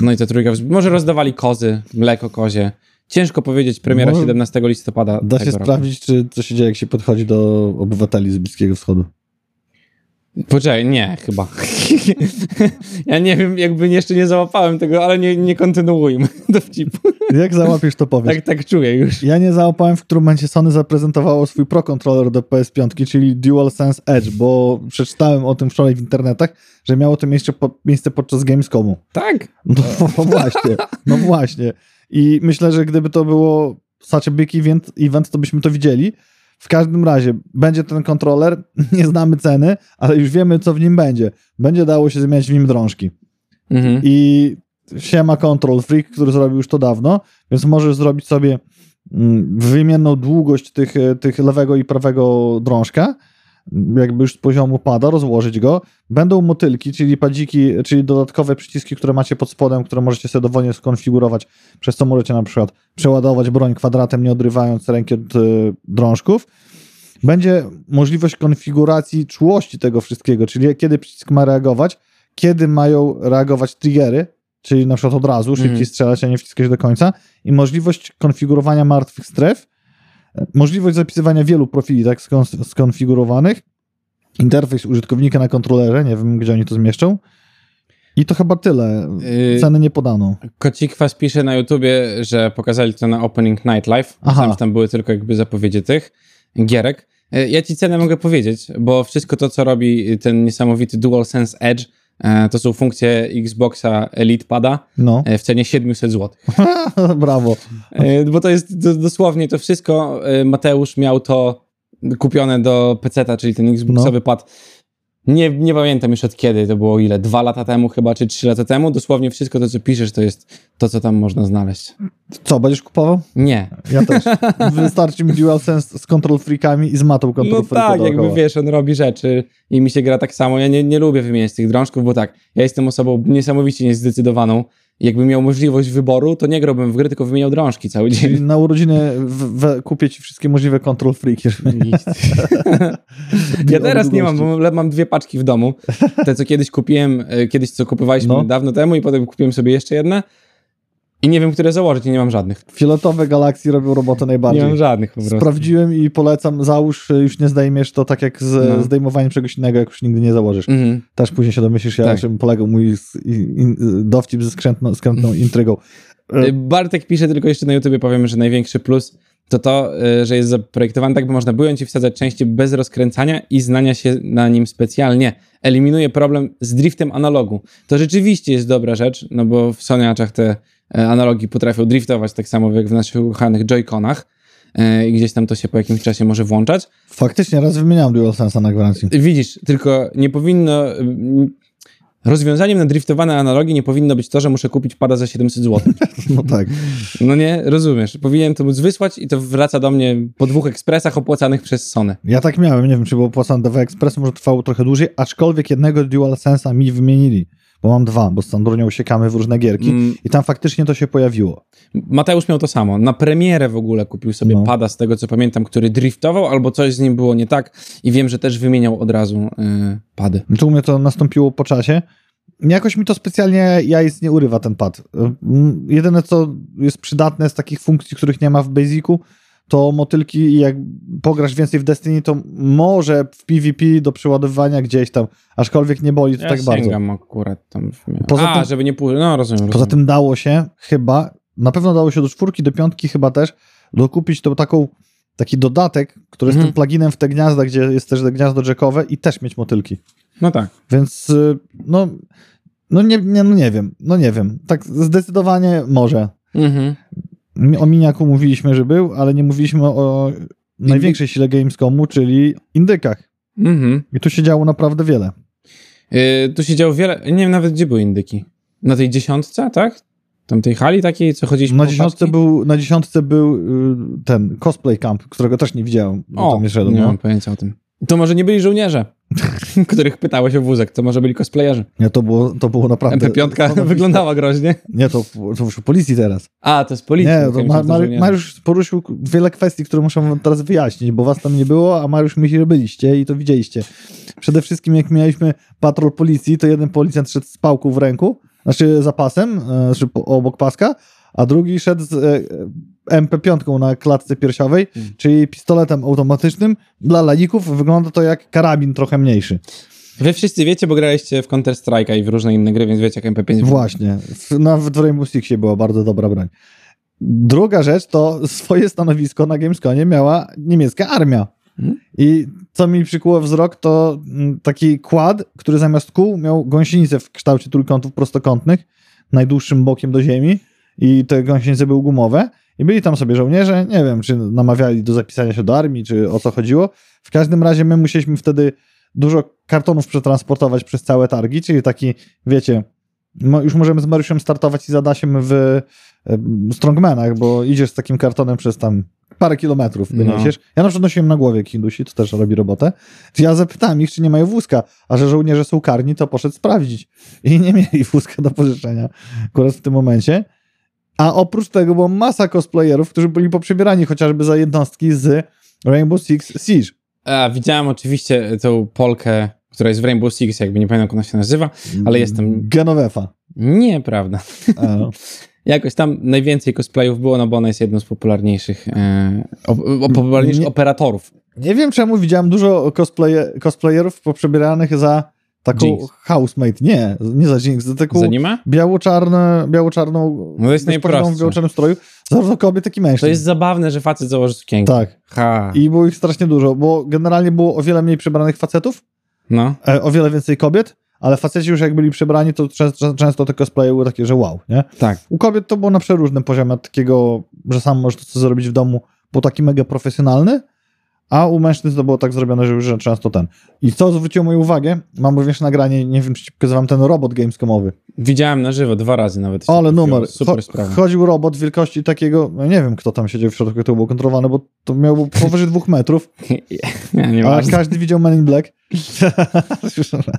no i ta trójka, może rozdawali kozy, mleko kozie, ciężko powiedzieć, premiera Może 17 listopada Da się roku. sprawdzić, czy co się dzieje, jak się podchodzi do obywateli z Bliskiego Wschodu. Poczekaj, nie, chyba. ja nie wiem, jakby jeszcze nie załapałem tego, ale nie, nie kontynuujmy dowcipu. Jak załapiesz, to powiesz. Tak, tak czuję już. Ja nie załapałem, w którym momencie Sony zaprezentowało swój Pro Controller do PS5, czyli DualSense Edge, bo przeczytałem o tym wczoraj w internetach, że miało to miejsce, po, miejsce podczas Gamescomu. Tak? No właśnie, no właśnie. I myślę, że gdyby to było such a big event, event, to byśmy to widzieli. W każdym razie będzie ten kontroler, nie znamy ceny, ale już wiemy, co w nim będzie. Będzie dało się zmieniać w nim drążki. Mhm. I siema Control Freak, który zrobił już to dawno, więc możesz zrobić sobie mm, wymienną długość tych, e, tych lewego i prawego drążka, jakby już z poziomu pada, rozłożyć go. Będą motylki, czyli padziki, czyli dodatkowe przyciski, które macie pod spodem, które możecie sobie dowolnie skonfigurować, przez co możecie na przykład przeładować broń kwadratem, nie odrywając ręki od e, drążków. Będzie możliwość konfiguracji czułości tego wszystkiego, czyli kiedy przycisk ma reagować, kiedy mają reagować triggery, czyli na przykład od razu, szybciej Mhm. strzelać, a nie wciskać do końca, i możliwość konfigurowania martwych stref, możliwość zapisywania wielu profili tak skon- skonfigurowanych, interfejs użytkownika na kontrolerze, nie wiem gdzie oni to zmieszczą. I to chyba tyle. Yy, Ceny nie podano. Kocik Was pisze na YouTubie, że pokazali to na Opening Night Live. Aha. Że tam były tylko jakby zapowiedzi tych gierek. E, Ja ci cenę mogę powiedzieć, bo wszystko to, co robi ten niesamowity DualSense Edge, to są funkcje Xboxa Elite Pada No. e, w cenie 700 zł. Brawo. E, Bo to jest do- dosłownie to wszystko. e, Mateusz miał to kupione do PC-ta, czyli ten Xboxowy pad. Nie, nie pamiętam już od kiedy, to było ile? Dwa lata temu chyba, czy trzy lata temu. Dosłownie wszystko to, co piszesz, to jest to, co tam można znaleźć. Co, będziesz kupował? Nie. Ja też. Wystarczy mi DualSense z Control Freakami i z matą Control No tak, dookoła. jakby wiesz, on robi rzeczy i mi się gra tak samo. Ja nie, nie lubię wymieniać tych drążków, bo tak, ja jestem osobą niesamowicie niezdecydowaną. Jakbym miał możliwość wyboru, to nie grałbym w gry, tylko wymieniał drążki cały Czyli dzień. na urodziny w, w, kupię ci wszystkie możliwe Control Freaki. Ja teraz nie mam, bo mam- mam dwie paczki w domu. Te, co kiedyś kupiłem, e, kiedyś co kupowaliśmy No. dawno temu i potem kupiłem sobie jeszcze jedne. I nie wiem, które założyć i nie mam żadnych. Fioletowe galaksy robią robotę najbardziej. Nie mam żadnych po prostu. Sprawdziłem i polecam, załóż, już nie zdejmiesz to tak jak z No. zdejmowaniem czegoś innego, jak już nigdy nie założysz. Mhm. Też później się domyślisz, ja, Tak. czym polegał mój dowcip ze skrętną, skrętną intrygą. Y, Bartek pisze tylko jeszcze na YouTubie, powiem, że największy plus to to, y, że jest zaprojektowany tak, by można było ci wsadzać części bez rozkręcania i znania się na nim specjalnie. Eliminuje problem z driftem analogu. To rzeczywiście jest dobra rzecz, no bo w Soniaczach te analogi potrafią driftować tak samo jak w naszych ukochanych Joy-Conach e, i gdzieś tam to się po jakimś czasie może włączać. Faktycznie raz wymieniałem DualSense'a na gwarancji. Widzisz, tylko nie powinno... mm, Rozwiązaniem na driftowane analogi nie powinno być to, że muszę kupić pada za 700 zł. No tak. No nie, rozumiesz. Powinien to móc wysłać i to wraca do mnie po dwóch ekspresach opłacanych przez Sony. Ja tak miałem, nie wiem, czy było opłacane DW Express, może trwało trochę dłużej, aczkolwiek jednego DualSense'a mi wymienili, bo mam dwa, bo z Sandrunią uciekamy w różne gierki Mm, i tam faktycznie to się pojawiło. Mateusz miał to samo. Na premierę w ogóle kupił sobie No. pada, z tego co pamiętam, który driftował, albo coś z nim było nie tak i wiem, że też wymieniał od razu yy, pady. Tu u mnie to nastąpiło po czasie. Jakoś mi to specjalnie jajc nie urywa ten pad. Mm, Jedyne, co jest przydatne z takich funkcji, których nie ma w Basicu, to motylki jak pograsz więcej w Destiny, to może w PvP do przeładowywania gdzieś tam, aczkolwiek nie boli to Ja tak bardzo. sięgam akurat tam. W. Poza A, tym- żeby nie pół... No, rozumiem. Poza rozumiem. tym dało się chyba, na pewno dało się do czwórki, do piątki chyba też, dokupić tą taką, taki dodatek, który jest Mhm. tym pluginem w te gniazda, gdzie jest też gniazdo jackowe i też mieć motylki. No tak. Więc y, no, no, nie, nie, no nie wiem, no nie wiem. Tak zdecydowanie może. Mhm. O Miniaku mówiliśmy, że był, ale nie mówiliśmy o największej sile Gamescomu, czyli indykach. Mhm. I tu się działo naprawdę wiele. Yy, tu się działo wiele... Nie wiem nawet, gdzie były indyki. Na tej dziesiątce, tak? Tam tej hali takiej, co chodziliśmy Na dziesiątce, był, na dziesiątce był y, ten cosplay camp, którego też nie widziałem. O, tam nie szedłem, nie no. mam pojęcia o tym. To może nie byli żołnierze, których pytałeś o wózek, to może byli cosplayerze. Nie, to było, to było naprawdę... MP5 to- wyglądała groźnie. Nie, to, to już policji teraz. A, to z policji. Nie, to Ma- żołnierze. Mariusz poruszył wiele kwestii, które muszę wam teraz wyjaśnić, bo was tam nie było, a Mariusz myśli, że byliście i to widzieliście. Przede wszystkim jak mieliśmy patrol policji, to jeden policjant szedł z pałką w ręku, znaczy zapasem, e, znaczy obok paska, a drugi szedł z e, MP5 na klatce piersiowej, Mm. czyli pistoletem automatycznym. Dla laików wygląda to jak karabin trochę mniejszy. Wy wszyscy wiecie, bo graliście w Counter Strike'a i w różne inne gry, więc wiecie jak MP5 wygląda. Właśnie. W, nawet w Rainbow Sixie była bardzo dobra broń. Druga rzecz to swoje stanowisko na Gamesconie miała niemiecka armia. Mhm. I co mi przykuło wzrok, to mm, taki kład, który zamiast kół miał gąsienicę w kształcie trójkątów prostokątnych, najdłuższym bokiem do ziemi i te gąsienice były gumowe. I byli tam sobie żołnierze, nie wiem, czy namawiali do zapisania się do armii, czy o co chodziło. W każdym razie my musieliśmy wtedy dużo kartonów przetransportować przez całe targi, czyli taki, wiecie, już możemy z Mariuszem startować i z Adasiem w e, strongmanach, bo idziesz z takim kartonem przez tam parę kilometrów No. wyniesiesz. Ja na przykład nosiłem na głowie Kindusi, to też robi robotę. Ja zapytałem ich, czy nie mają wózka, a że żołnierze są karni, to poszedł sprawdzić. I nie mieli wózka do pożyczenia akurat w tym momencie. A oprócz tego była masa cosplayerów, którzy byli poprzebierani chociażby za jednostki z Rainbow Six Siege. A, widziałem oczywiście tą Polkę, która jest w Rainbow Six, jakby nie pamiętam jak ona się nazywa. Ale jestem- Genovefa. Nieprawda. Jakoś tam najwięcej cosplayów było, no bo ona jest jedną z popularniejszych, e, o, o, popularniejszych Nie- operatorów. Nie wiem czemu widziałem dużo cosplaye, cosplayerów poprzebieranych za taką Jinx. housemate. Nie, nie za Jinx, za taką biało-czarne, biało-czarną, No jest w biało-czarnym stroju, zarówno kobiet, jak i mężczyzn. To jest zabawne, że facet założy sukienkę. Tak. Ha. I było ich strasznie dużo, bo generalnie było o wiele mniej przebranych facetów, No. e, o wiele więcej kobiet, ale faceci już jak byli przebrani, to często, często te cosplaye były takie, że wow, nie? Tak. U kobiet to było na przeróżnym poziomie, od takiego, że sam możesz to co zrobić w domu, był taki mega profesjonalny, a u mężczyzn to było tak zrobione, że już że często ten. I co zwróciło moją uwagę, mam również nagranie, nie wiem, czy ci pokazywałem ten robot gamescomowy. Widziałem na żywo, dwa razy nawet. Ale numer. Super Cho- sprawa. chodził robot wielkości takiego, no nie wiem, kto tam siedział w środku, to było kontrolowane, bo to miał powyżej dwóch metrów, Nie, nie a ważne. każdy widział Men in Black.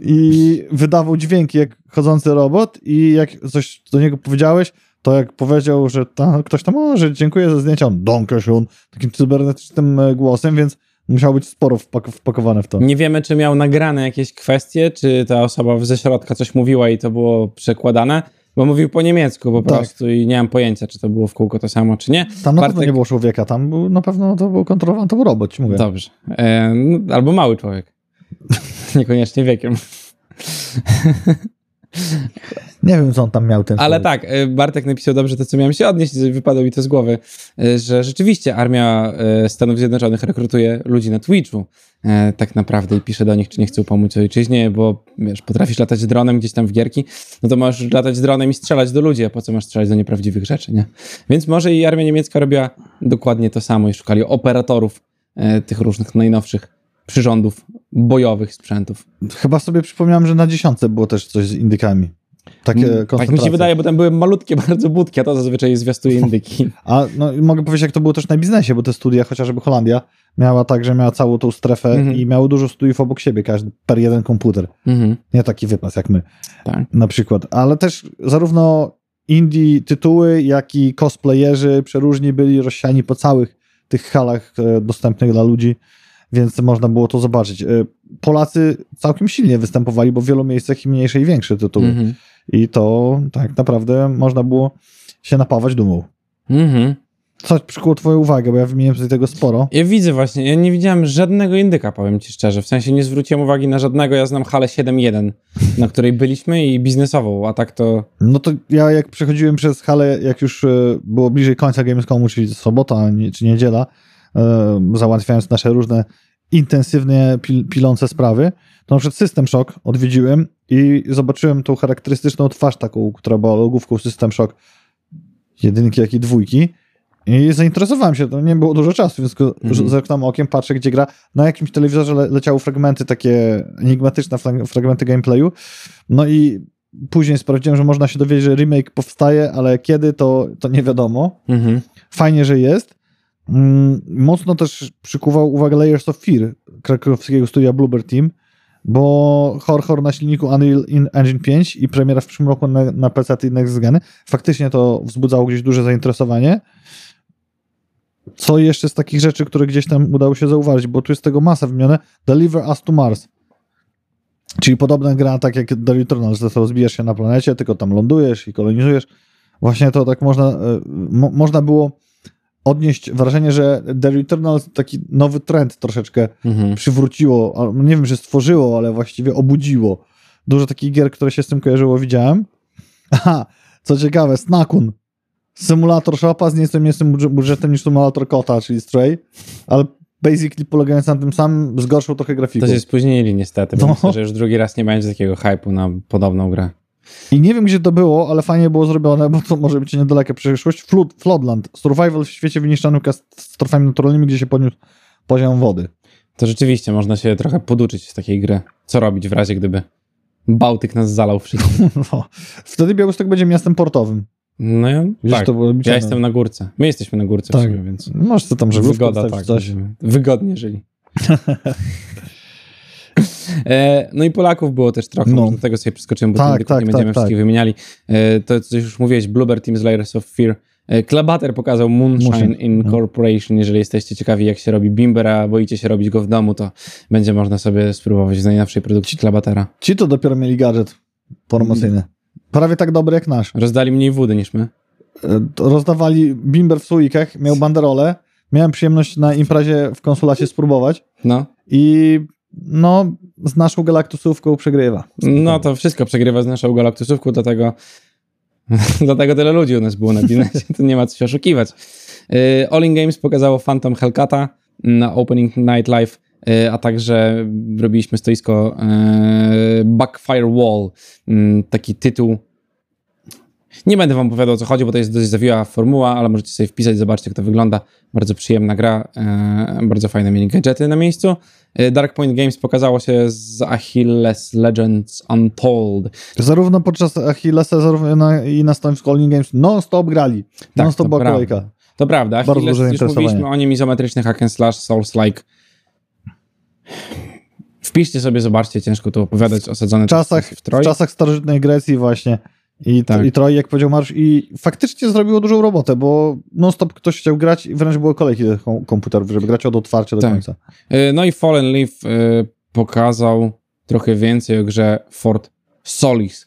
I wydawał dźwięki jak chodzący robot i jak coś do niego powiedziałeś, to jak powiedział, że ta, ktoś tam, o, że dziękuję za zdjęcia, on Donkeshun, takim cybernetycznym e, głosem, więc musiało być sporo wpak- wpakowane w to. Nie wiemy, czy miał nagrane jakieś kwestie, czy ta osoba ze środka coś mówiła i to było przekładane, bo mówił po niemiecku po Tak. prostu i nie mam pojęcia, czy to było w kółko to samo, czy nie. Tam na pewno Bartek- nie było człowieka, tam był, na pewno to był kontrolowany, to był robot, mówię. Dobrze. E, no, albo mały człowiek. Niekoniecznie wiekiem. Nie wiem, co on tam miał ten Ale tak, e, Bartek napisał dobrze to, co miałem się odnieść, wypadło mi to z głowy, e, że rzeczywiście armia e, Stanów Zjednoczonych rekrutuje ludzi na Twitchu tak naprawdę i pisze do nich, czy nie chcą pomóc ojczyźnie, bo wiesz, potrafisz latać dronem gdzieś tam w gierki, no to możesz latać dronem i strzelać do ludzi, a po co masz strzelać do nieprawdziwych rzeczy, nie? Więc może i armia niemiecka robiła dokładnie to samo i szukali operatorów tych różnych najnowszych przyrządów bojowych sprzętów. Chyba sobie przypomniałem, że na dziesiątce było też coś z indykami. Takie Tak mi się wydaje, bo tam były malutkie bardzo budki, a to zazwyczaj zwiastuje indyki. A no, mogę powiedzieć, jak to było też na biznesie, bo te studia, chociażby Holandia, miała tak, że miała całą tą strefę Mhm. i miało dużo studiów obok siebie, każdy per jeden komputer. Mhm, Nie taki wypas jak my tak. na przykład. Ale też zarówno indie tytuły, jak i cosplayerzy przeróżni byli rozsiani po całych tych halach e, dostępnych dla ludzi, więc można było to zobaczyć. E, Polacy całkiem silnie występowali, bo w wielu miejscach i mniejsze i większe tytuły. Mhm. I to tak naprawdę można było się napawać dumą. Mhm. Co przykuło twoją uwagę, bo ja wymieniłem sobie tego sporo. Ja widzę właśnie, ja nie widziałem żadnego indyka, powiem ci szczerze. W sensie nie zwróciłem uwagi na żadnego. Ja znam halę 7.1, na której byliśmy i biznesową, a tak to. No to ja jak przechodziłem przez halę, jak już e, było bliżej końca Gamescomu, czyli sobota czy niedziela, e, załatwiając nasze różne intensywnie pil, pilące sprawy, to na przykład System Shock odwiedziłem i zobaczyłem tą charakterystyczną twarz taką, która była logówką System Shock jedynki, jak i dwójki i zainteresowałem się, to nie było dużo czasu, więc Mhm. zerknąłem okiem, patrzę gdzie gra. Na jakimś telewizorze le leciały fragmenty, takie enigmatyczne fragmenty gameplayu, no i później sprawdziłem, że można się dowiedzieć, że remake powstaje, ale kiedy, to, to nie wiadomo. Mhm. Fajnie, że jest. Mm, Mocno też przykuwał uwagę Layers of Fear krakowskiego studia Bluebird Team, bo horror na silniku Unreal in Engine 5 i premiera w przyszłym roku na, na PC i Next Geny. Faktycznie to wzbudzało gdzieś duże zainteresowanie. Co jeszcze z takich rzeczy, które gdzieś tam udało się zauważyć, bo tu jest tego masa wymienione. Deliver Us to Mars. Czyli podobna gra, tak jak The Returnal, że to rozbijasz się na planecie, tylko tam lądujesz i kolonizujesz. właśnie to tak można, e, mo, można było odnieść wrażenie, że The Returnal taki nowy trend troszeczkę Mhm. przywróciło, al- nie wiem, że stworzyło, ale właściwie obudziło. Dużo takich gier, które się z tym kojarzyło, widziałem. Aha, co ciekawe, Snakun. Symulator shopa z nieco mniejszym budż- budżetem niż symulator kota, czyli Stray, ale basically polegając na tym samym, z gorszą trochę grafiką. To się spóźnili niestety, bo No. myślę, że już drugi raz nie będzie takiego hypu na podobną grę. I nie wiem, gdzie to było, ale fajnie było zrobione, bo to może być niedaleka przyszłość. Flood, Floodland. Survival w świecie wyniszczonym katastrofami naturalnymi, gdzie się podniósł poziom wody. To rzeczywiście można się trochę poduczyć z takiej gry. Co robić w razie, gdyby Bałtyk nas zalał wszystkim. No. Wtedy Białystok będzie miastem portowym. No ja, Wiesz, tak. Ja jestem na górce. My jesteśmy na górce Tak. w sumie, więc Możesz to tam żeglówkę wygoda, tak. coś. Wygodnie żyli. E, No i Polaków było też trochę, No. do tego sobie przeskoczymy, bo Tak, tak, nie tak, będziemy tak, wszystkich tak. wymieniali. E, To, co już mówiłeś, Bluebird Team Slayers of Fear. E, Klabater pokazał Moonshine Moonshine, no. Incorporation. Jeżeli jesteście ciekawi, jak się robi Bimber, a boicie się robić go w domu, to będzie można sobie spróbować z najnowszej produkcji Klabatera. Ci to dopiero mieli gadżet promocyjny. Prawie tak dobry jak nasz. Rozdali mniej wody niż my. Rozdawali bimber w słoikach, miał banderole. Miałem przyjemność na imprezie w konsulacie spróbować No, i no, z naszą galaktusówką przegrywa. no to wszystko przegrywa z naszą galaktusówką, dlatego, dlatego tyle ludzi u nas było na binesie, to nie ma co się oszukiwać. Y, All In Games pokazało Phantom Hellcata na Opening Night Live, y, a także robiliśmy stoisko y, Backfire Wall, taki tytuł. Nie będę wam opowiadał o co chodzi, bo to jest dość zawiła formuła, ale możecie sobie wpisać, zobaczcie jak to wygląda. Bardzo przyjemna gra, y, bardzo fajne mieli gadżety na miejscu. Y, Dark Point Games pokazało się z Achilles Legends Untold. Zarówno podczas Achillesa zarówno na, i na All In Games non-stop grali. Tak, non-stop to była kolejka. To prawda, Achilles, już mówiliśmy o nim, izometryczny hack and slash, Souls-like. Wpiszcie sobie, zobaczcie, ciężko tu opowiadać, osadzone W czasach, w w czasach starożytnej Grecji właśnie i, Tak. i Troj, jak powiedział Marsz, i faktycznie zrobiło dużą robotę, bo non-stop ktoś chciał grać i wręcz były kolejki komputerów, żeby grać od otwarcia do Tak. końca. Y, No i Fallen Leaf y, pokazał trochę więcej o grze Fort Solis.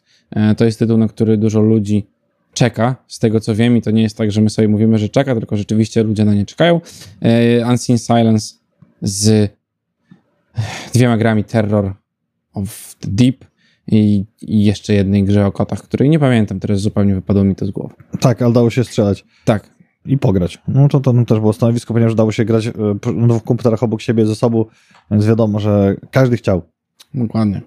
Y, To jest tytuł, na który dużo ludzi czeka, z tego co wiem i to nie jest tak, że my sobie mówimy, że czeka, tylko rzeczywiście ludzie na nie czekają. Unseen Silence z dwiema grami Terror of the Deep i, i jeszcze jednej grze o kotach, której nie pamiętam, teraz zupełnie wypadło mi to z głowy. Tak, ale dało się strzelać Tak, i pograć. No to, to tam też było stanowisko, ponieważ dało się grać e, na dwóch komputerach obok siebie ze sobą, więc wiadomo, że każdy chciał. Dokładnie.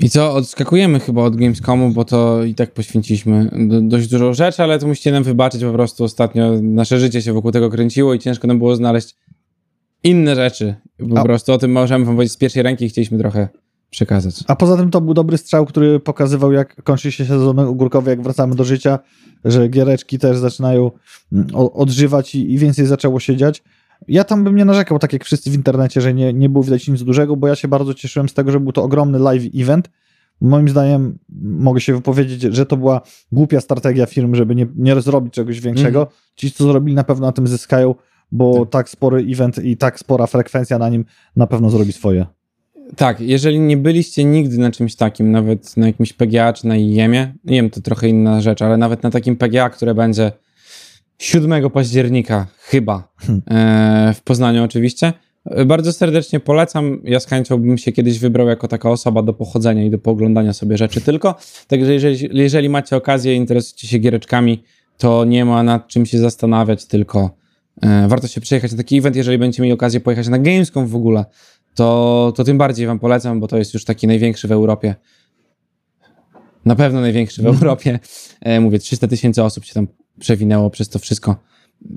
I co, odskakujemy chyba od Gamescomu, bo to i tak poświęciliśmy do, dość dużo rzeczy, ale to musicie nam wybaczyć, po prostu ostatnio nasze życie się wokół tego kręciło i ciężko nam było znaleźć inne rzeczy. Po A- prostu o tym możemy wam powiedzieć z pierwszej ręki chcieliśmy trochę przekazać. A poza tym to był dobry strzał, który pokazywał, jak kończy się sezon ogórkowy, jak wracamy do życia, że giereczki też zaczynają mm, odżywać i, i więcej zaczęło się dziać. Ja tam bym nie narzekał, tak jak wszyscy w internecie, że nie, nie było widać nic dużego, bo ja się bardzo cieszyłem z tego, że był to ogromny live event. Moim zdaniem mogę się wypowiedzieć, że to była głupia strategia firm, żeby nie, nie zrobić czegoś większego. Ci, co zrobili, na pewno na tym zyskają, bo Tak. tak spory event i tak spora frekwencja na nim na pewno zrobi swoje. Tak, jeżeli nie byliście nigdy na czymś takim, nawet na jakimś PGA czy na IEM-ie, IEM to trochę inna rzecz, ale nawet na takim PGA, które będzie 7 października chyba e, w Poznaniu oczywiście, e, bardzo serdecznie polecam. Ja z chęcią bym się kiedyś wybrał jako taka osoba do pochodzenia i do pooglądania sobie rzeczy tylko. Także jeżeli, jeżeli macie okazję i interesujecie się giereczkami, to nie ma nad czym się zastanawiać, tylko e, warto się przyjechać na taki event. Jeżeli będziecie mieli okazję pojechać na Gamescom w ogóle, to, to tym bardziej wam polecam, bo to jest już taki największy w Europie. Na pewno największy w Europie. E, mówię, 300 tysięcy osób się tam przewinęło przez to wszystko.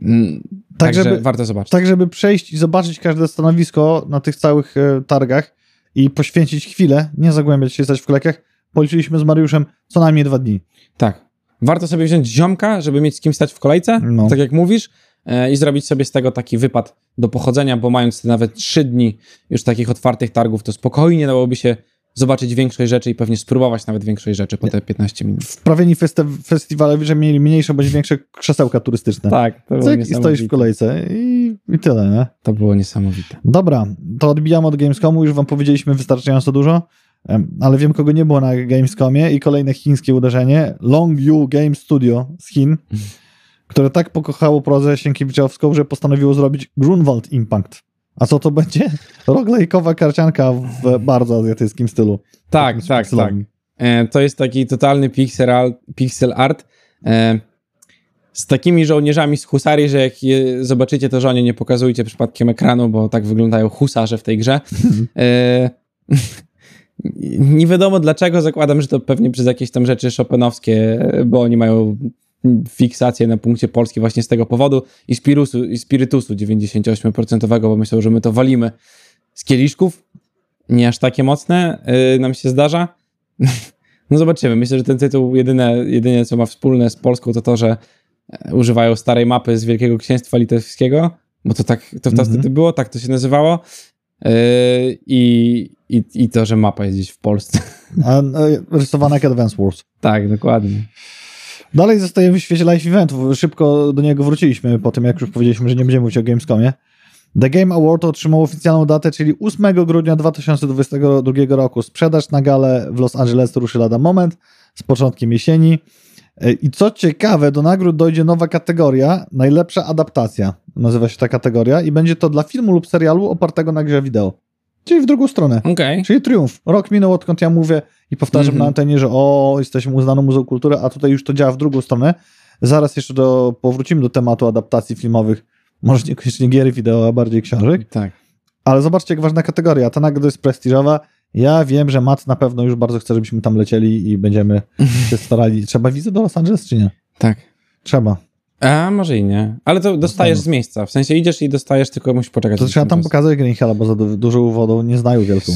Mm, Tak, Także żeby- warto zobaczyć. tak, żeby przejść i zobaczyć każde stanowisko na tych całych e, targach i poświęcić chwilę, nie zagłębiać się, stać w kolejkach, policzyliśmy z Mariuszem co najmniej dwa dni. Tak. Warto sobie wziąć ziomka, żeby mieć z kim stać w kolejce, No. tak jak mówisz, i zrobić sobie z tego taki wypad do pochodzenia, bo mając nawet trzy dni już takich otwartych targów, to spokojnie dałoby się zobaczyć większość rzeczy i pewnie spróbować nawet większość rzeczy po te 15 minut. Wprawieni festi- festiwale, że mieli mniejsze bądź większe krzesełka turystyczne. Tak, to Cyk, i stoisz w kolejce i, i tyle, nie? to było niesamowite. Dobra, to odbijamy od Gamescomu, już wam powiedzieliśmy wystarczająco dużo. Ale wiem, kogo nie było na Gamescomie i kolejne chińskie uderzenie. Longyu Game Studio z Chin, które tak pokochało prozę Sienkiewiczowską, że postanowiło zrobić Grunwald Impact. A co to będzie? Roglejkowa karcianka w bardzo azjatyckim stylu. Tak, tak, tak. E, to jest taki totalny pixel, al- pixel art e, z takimi żołnierzami z husarii, że jak zobaczycie, to żonie nie pokazujcie przypadkiem ekranu, bo tak wyglądają husarze w tej grze. E, nie wiadomo dlaczego, zakładam, że to pewnie przez jakieś tam rzeczy szopenowskie, bo oni mają fiksację na punkcie Polski właśnie z tego powodu i spirusu, i spirytusu 98%, bo myślą, że my to walimy z kieliszków. Nie aż takie mocne yy, nam się zdarza. No zobaczymy. Myślę, że ten tytuł jedyne, jedynie co ma wspólne z Polską to to, że e, używają starej mapy z Wielkiego Księstwa Litewskiego, bo to tak to, to Mhm. wtedy było, tak to się nazywało. Yy, i, i, I to, że mapa jest gdzieś w Polsce. A, e, rysowana jak Advance Wars. tak, dokładnie. Dalej zostajemy w świecie live eventów. Szybko do niego wróciliśmy po tym, jak już powiedzieliśmy, że nie będziemy mówić o Gamescomie. The Game Award otrzymał oficjalną datę, czyli 8 grudnia 2022 roku. Sprzedaż na galę w Los Angeles ruszy lada moment z początkiem jesieni. E, I co ciekawe, do nagród dojdzie nowa kategoria, najlepsza adaptacja. Nazywa się ta kategoria i będzie to dla filmu lub serialu opartego na grze wideo. Czyli w drugą stronę. Okej. Czyli triumf. Rok minął, odkąd ja mówię i powtarzam Mhm. na antenie, że o, jesteśmy uznaną muzeum kultury, a tutaj już to działa w drugą stronę. Zaraz jeszcze do, powrócimy do tematu adaptacji filmowych, może niekoniecznie gier wideo, a bardziej książek. Tak. Ale zobaczcie, jak ważna kategoria. Ta nagroda jest prestiżowa. Ja wiem, że Matt na pewno już bardzo chce, żebyśmy tam lecieli i będziemy się starali. Trzeba wizę do Los Angeles, czy nie? Tak. Trzeba. A może i nie. Ale to dostajesz z miejsca. W sensie idziesz i dostajesz, tylko musisz poczekać. To trzeba tam pokazać Green Hilla, bo za du- dużą wodą nie znają wielką.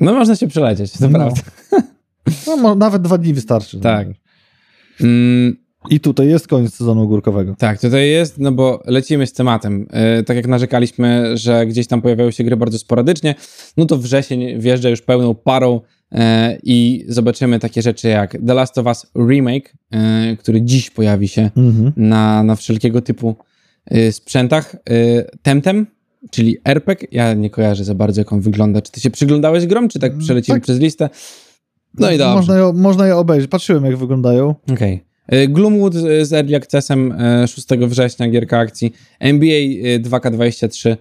No można się przelecieć, to No. prawda. No, nawet dwa dni wystarczy. Tak. Mm, I tutaj jest koniec sezonu ogórkowego. tak, tutaj jest, no bo lecimy z tematem. E, tak jak narzekaliśmy, że gdzieś tam pojawiają się gry bardzo sporadycznie, no to wrzesień wjeżdża już pełną parą i zobaczymy takie rzeczy jak The Last of Us Remake, e, który dziś pojawi się Mhm. na, na wszelkiego typu y, sprzętach. Temtem, czyli RPG. Ja nie kojarzę za bardzo, jak on wygląda. Czy ty się przyglądałeś grom, czy tak przelecimy tak. przez listę? No i dobrze. Można je, można je obejrzeć. Patrzyłem, jak wyglądają. Okej. Y, Gloomwood z Early Accessem y, 6 września, gierka akcji. NBA y, 2K23.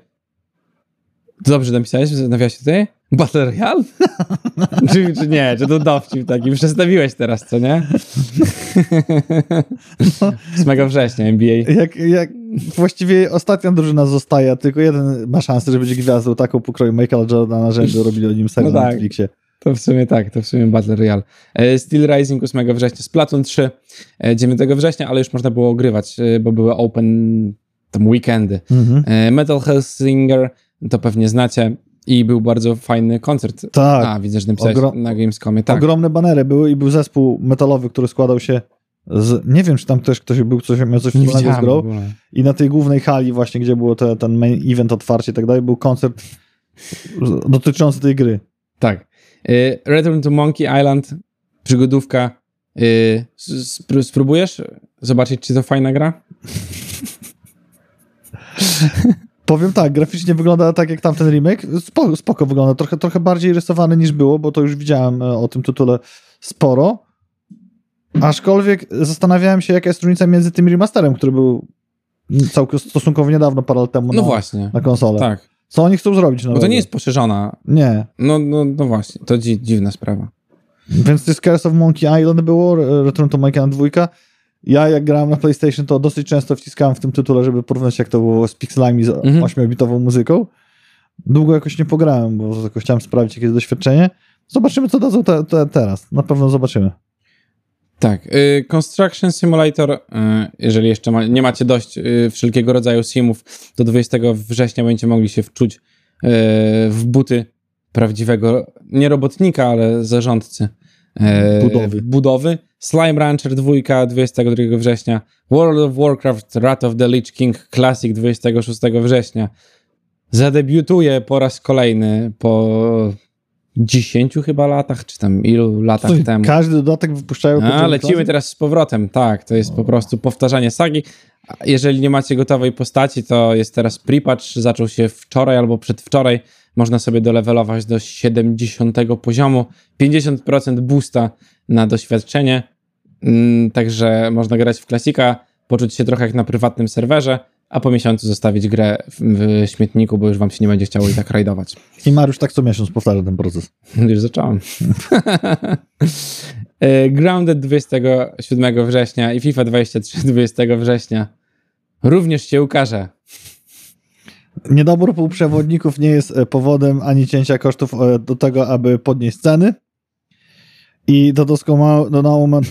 Dobrze napisałeś w nawiasie tutaj? Battle Royale? czy, czy nie? Czy to dowcip taki? Przestawiłeś teraz, co nie? 8 września, NBA. Jak, jak właściwie ostatnia drużyna zostaje, tylko jeden ma szansę, że będzie gwiazdą taką pokroju Michaela Jordana, że robili o nim serial No na tak. Netflixie. To w sumie tak, to w sumie Battle Royale. E, Steel Rising 8 września, Splatoon 3 e, 9 września, ale już można było ogrywać, e, bo były open tam weekendy. Mhm. E, Metal Hellsinger, to pewnie znacie i był bardzo fajny koncert. Tak. A, widzę, że napisałeś Ogro- na Gamescomie, tak. Ogromne banery były i był zespół metalowy, który składał się z... Nie wiem, czy tam też ktoś był, coś, miał coś wspólnego z grą. I na tej głównej hali właśnie, gdzie było te, ten main event otwarcie i tak dalej, był koncert dotyczący tej gry. Tak. E, Return to Monkey Island, przygodówka. Spró- Spróbujesz zobaczyć, czy to fajna gra? Powiem tak, graficznie wygląda tak jak tamten remake. Spoko, spoko wygląda, trochę, trochę bardziej rysowany niż było, bo to już widziałem e, o tym tytule sporo. Aczkolwiek zastanawiałem się, jaka jest różnica między tym remasterem, który był całkiem stosunkowo niedawno, parę lat temu No na, właśnie. na konsolę. Tak. Co oni chcą zrobić? Bo to nie jest poszerzona. Nie. No, no, no właśnie, to dzi dziwna sprawa. Więc to jest Curse of Monkey Island było, Re- Return to Monkey Island 2. Ja jak grałem na PlayStation, to dosyć często wciskałem w tym tytule, żeby porównać jak to było z pixelami, z Mhm. 8-bitową muzyką. Długo jakoś nie pograłem, bo jakoś chciałem sprawdzić jakieś doświadczenie. Zobaczymy, co dadzą te, te, teraz. Na pewno zobaczymy. Tak. Y, Construction Simulator, y, jeżeli jeszcze ma, nie macie dość y, wszelkiego rodzaju simów, do 20 września będziecie mogli się wczuć w buty prawdziwego, nie robotnika, ale zarządcy y, Budowy. budowy. Slime Rancher 2, 22 września. World of Warcraft Wrath of the Lich King Classic 26 września. Zadebiutuje po raz kolejny po 10 chyba latach, czy tam ilu latach Słuchaj, temu. Każdy dodatek wypuszczają. A, drugim lecimy klasy? teraz z powrotem, tak, to jest po prostu powtarzanie sagi. Jeżeli nie macie gotowej postaci, to jest teraz pre-patch, zaczął się wczoraj albo przedwczoraj. Można sobie dolevelować do 70 poziomu, 50% boosta na doświadczenie, Mm, także można grać w klasika, poczuć się trochę jak na prywatnym serwerze, a po miesiącu zostawić grę w, śmietniku, bo już wam się nie będzie chciało i tak rajdować. I Mariusz tak co miesiąc powtarza ten proces. Już zacząłem. E, Grounded 27 września i FIFA 23 20 września również się ukaże. Niedobór półprzewodników nie jest e, powodem ani cięcia kosztów e, do tego, aby podnieść ceny. I dodał na moment,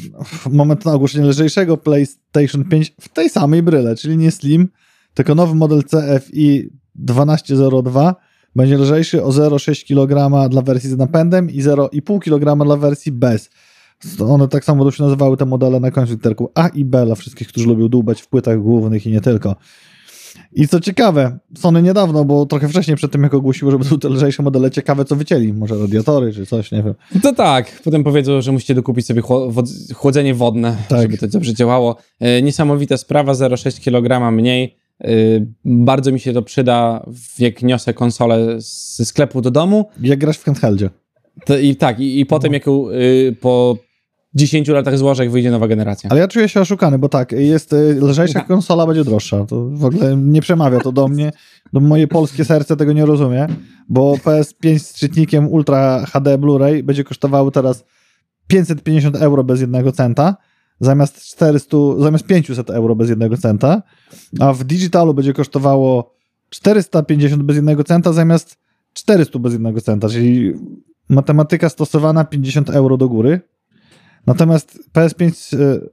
moment na ogłoszenie lżejszego PlayStation 5 w tej samej bryle, czyli nie Slim, tylko nowy model CFI 1202 będzie lżejszy o 0,6 kg dla wersji z napędem i 0,5 kg dla wersji bez. One tak samo to się nazywały te modele na końcu literku A i B dla wszystkich, którzy lubią dłubać w płytach głównych i nie tylko. I co ciekawe, Sony niedawno, bo trochę wcześniej przed tym jak ogłosiło, że będą te lżejsze modele, ciekawe co wycięli, może radiatory czy coś, nie wiem. To tak, potem powiedzą, że musicie dokupić sobie chłodzenie wodne, Tak. żeby to dobrze działało. E, Niesamowita sprawa, 0,6 kg mniej. E, Bardzo mi się to przyda, jak niosę konsolę ze sklepu do domu. Jak grasz w handheldzie. To I tak, i, i potem jak ją, y, po 10 latach złożę, jak wyjdzie nowa generacja. Ale ja czuję się oszukany, bo tak, jest y, lżejsza konsola, będzie droższa. To w ogóle nie przemawia to do mnie. Do moje polskie serce tego nie rozumie, bo PS5 z czytnikiem Ultra HD Blu-ray będzie kosztowały teraz 550 euro bez jednego centa, zamiast 400, zamiast 500 euro bez jednego centa, a w digitalu będzie kosztowało 450 bez jednego centa, zamiast 400 bez jednego centa, czyli matematyka stosowana 50 euro do góry. Natomiast PS5 y,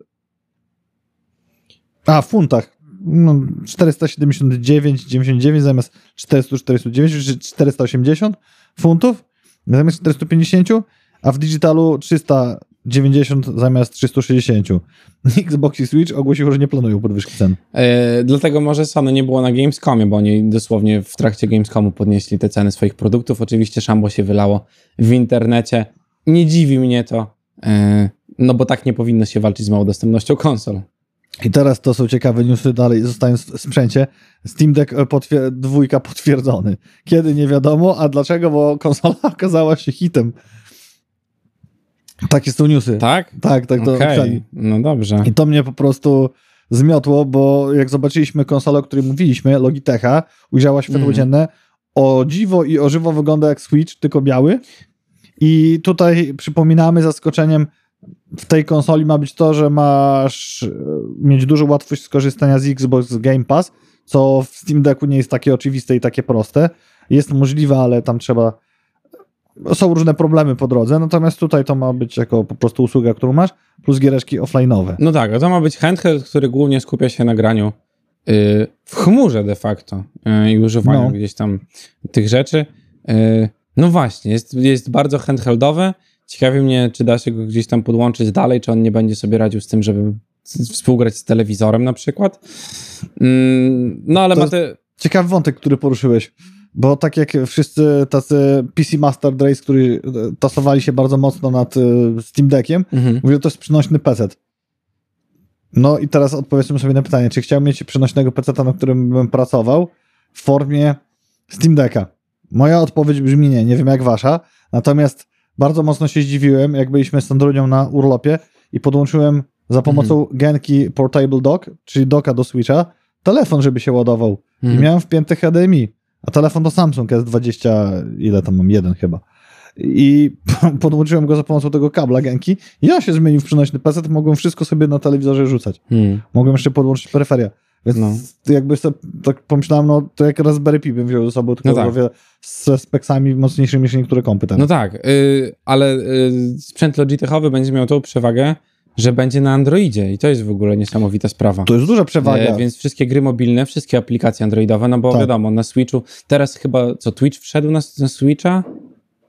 a, w funtach. No, 479,99 zamiast 449, czy 480 funtów zamiast 450, a w digitalu 390 zamiast 360. Xbox i Switch ogłosiło, że nie planują podwyżki cen. E, dlatego może Sony nie było na Gamescomie, bo oni dosłownie w trakcie Gamescomu podnieśli te ceny swoich produktów. Oczywiście szambo się wylało w internecie. Nie dziwi mnie to, e, no bo tak nie powinno się walczyć z małą dostępnością konsol. I teraz to są ciekawe newsy dalej, zostając w sprzęcie. Steam Deck potwier- dwójka potwierdzony. Kiedy nie wiadomo, a dlaczego, bo konsola okazała się hitem. Takie są newsy. Tak? Tak, tak to napisali. no dobrze. I to mnie po prostu zmiotło, bo jak zobaczyliśmy konsolę, o której mówiliśmy, Logitecha, ujrzała światło Mhm. dzienne, o dziwo i o żywo wygląda jak Switch, tylko biały. I tutaj przypominamy zaskoczeniem, w tej konsoli ma być to, że masz e, mieć dużą łatwość skorzystania z Xbox Game Pass, co w Steam Decku nie jest takie oczywiste i takie proste. Jest możliwe, ale tam trzeba. Są różne problemy po drodze, natomiast tutaj to ma być jako po prostu usługa, którą masz, plus giereczki offline'owe. No tak, a to ma być handheld, który głównie skupia się na graniu y, w chmurze de facto y, i używaniu No. gdzieś tam tych rzeczy. Y, No właśnie, jest, jest bardzo handheldowy. Ciekawi mnie, czy da się go gdzieś tam podłączyć dalej, czy on nie będzie sobie radził z tym, żeby współgrać z telewizorem na przykład. Mm, No ale To ma te... Ciekawy wątek, który poruszyłeś, bo tak jak wszyscy tacy PC Master Race, którzy e, tasowali się bardzo mocno nad e, Steam Deckiem, Mhm. mówią, to jest przynośny PC. No i teraz odpowiedzmy sobie na pytanie, czy chciałbym mieć przynośnego PC, na którym bym pracował w formie Steam Decka? Moja odpowiedź brzmi nie, nie wiem jak wasza, natomiast bardzo mocno się zdziwiłem, jak byliśmy z Andrunią na urlopie i podłączyłem za pomocą Genki Portable Dock, czyli docka do Switcha, telefon, żeby się ładował. I Mhm. miałem wpięty HDMI, a telefon to Samsung S20, ile tam mam, jeden chyba. I podłączyłem go za pomocą tego kabla Genki i on się zmienił w przynośny PC, mogłem wszystko sobie na telewizorze rzucać. Hmm. Mogłem jeszcze podłączyć peryferia. Więc No. jakby sobie tak pomyślałem, no to jak Raspberry Pi bym wziął ze sobą, tylko No tak. ze speksami mocniejszymi niż niektóre kompy teraz. No tak, y, ale y, sprzęt Logitechowy będzie miał tą przewagę, że będzie na Androidzie i to jest w ogóle niesamowita sprawa. To jest duża przewaga. E, więc wszystkie gry mobilne, wszystkie aplikacje androidowe, no bo Tak. wiadomo, na Switchu, teraz chyba, co, Twitch wszedł na, na Switcha?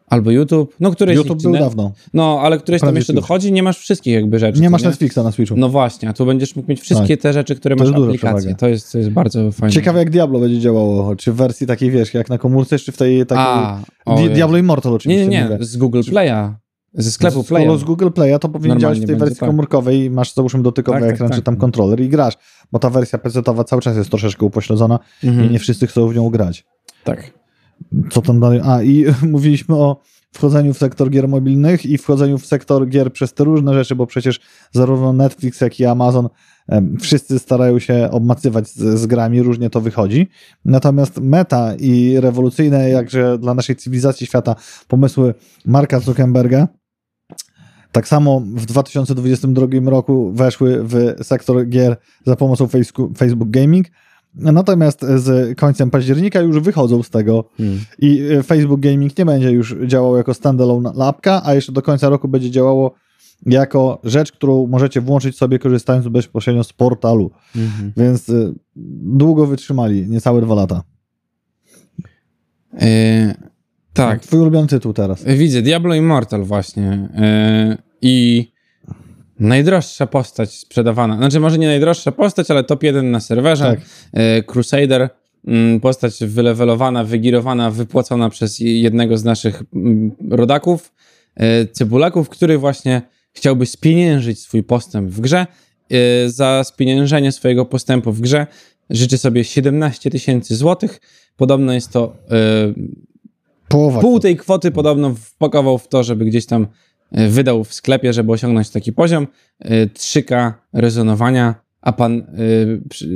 Albo YouTube, no któreś YouTube był dawno. No, ale któreś tam Prawie jeszcze YouTube. dochodzi, nie masz wszystkich jakby rzeczy. Nie masz Netflixa na Switchu. No właśnie, a tu będziesz mógł mieć wszystkie te rzeczy, które To masz przewaga. To jest, to jest bardzo fajne. Ciekawe jak Diablo będzie działało, czy w wersji takiej, wiesz, jak na komórce, czy w tej takiej... A, Di-. Diablo Immortal Nie, oczywiście. nie, mówię. nie, z Google Playa. Ze sklepu Z- Playa. Z Google Playa to powinien działać w tej wersji tak. komórkowej masz załóżmy dotykowy Tak, tak, ekran, tak. czy tam kontroler i grasz, bo ta wersja PC-towa cały czas jest troszeczkę upośledzona Mhm. i nie wszyscy chcą w nią grać. Tak. Co tam dalej? A, i mówiliśmy o wchodzeniu w sektor gier mobilnych i wchodzeniu w sektor gier przez te różne rzeczy, bo przecież zarówno Netflix, jak i Amazon wszyscy starają się obmacywać z, z grami, różnie to wychodzi. Natomiast meta i rewolucyjne, jakże dla naszej cywilizacji świata, pomysły Marka Zuckerberga, tak samo w 2022 roku weszły w sektor gier za pomocą Facebook Gaming. Natomiast z końcem października już wychodzą z tego Hmm. i e, Facebook Gaming nie będzie już działał jako standalone lapka, a jeszcze do końca roku będzie działało jako rzecz, którą możecie włączyć sobie korzystając bezpośrednio z portalu. Mhm. Więc y, długo wytrzymali, niecałe dwa lata. E, tak. Twój ulubiony tytuł teraz. Widzę Diablo Immortal właśnie. E, I najdroższa postać sprzedawana. Znaczy, może nie najdroższa postać, ale top 1 na serwerze. Tak. E, Crusader. mm, Postać wylewelowana, wygirowana, wypłacona przez jednego z naszych mm, rodaków, e, cebulaków, który właśnie chciałby spieniężyć swój postęp w grze. E, Za spieniężenie swojego postępu w grze życzy sobie 17 tysięcy złotych. Podobno jest to e, Połowa. Pół tej kwoty podobno wpakował w to, żeby gdzieś tam e, wydał w sklepie, żeby osiągnąć taki poziom. E, 3K rezonowania. A pan e,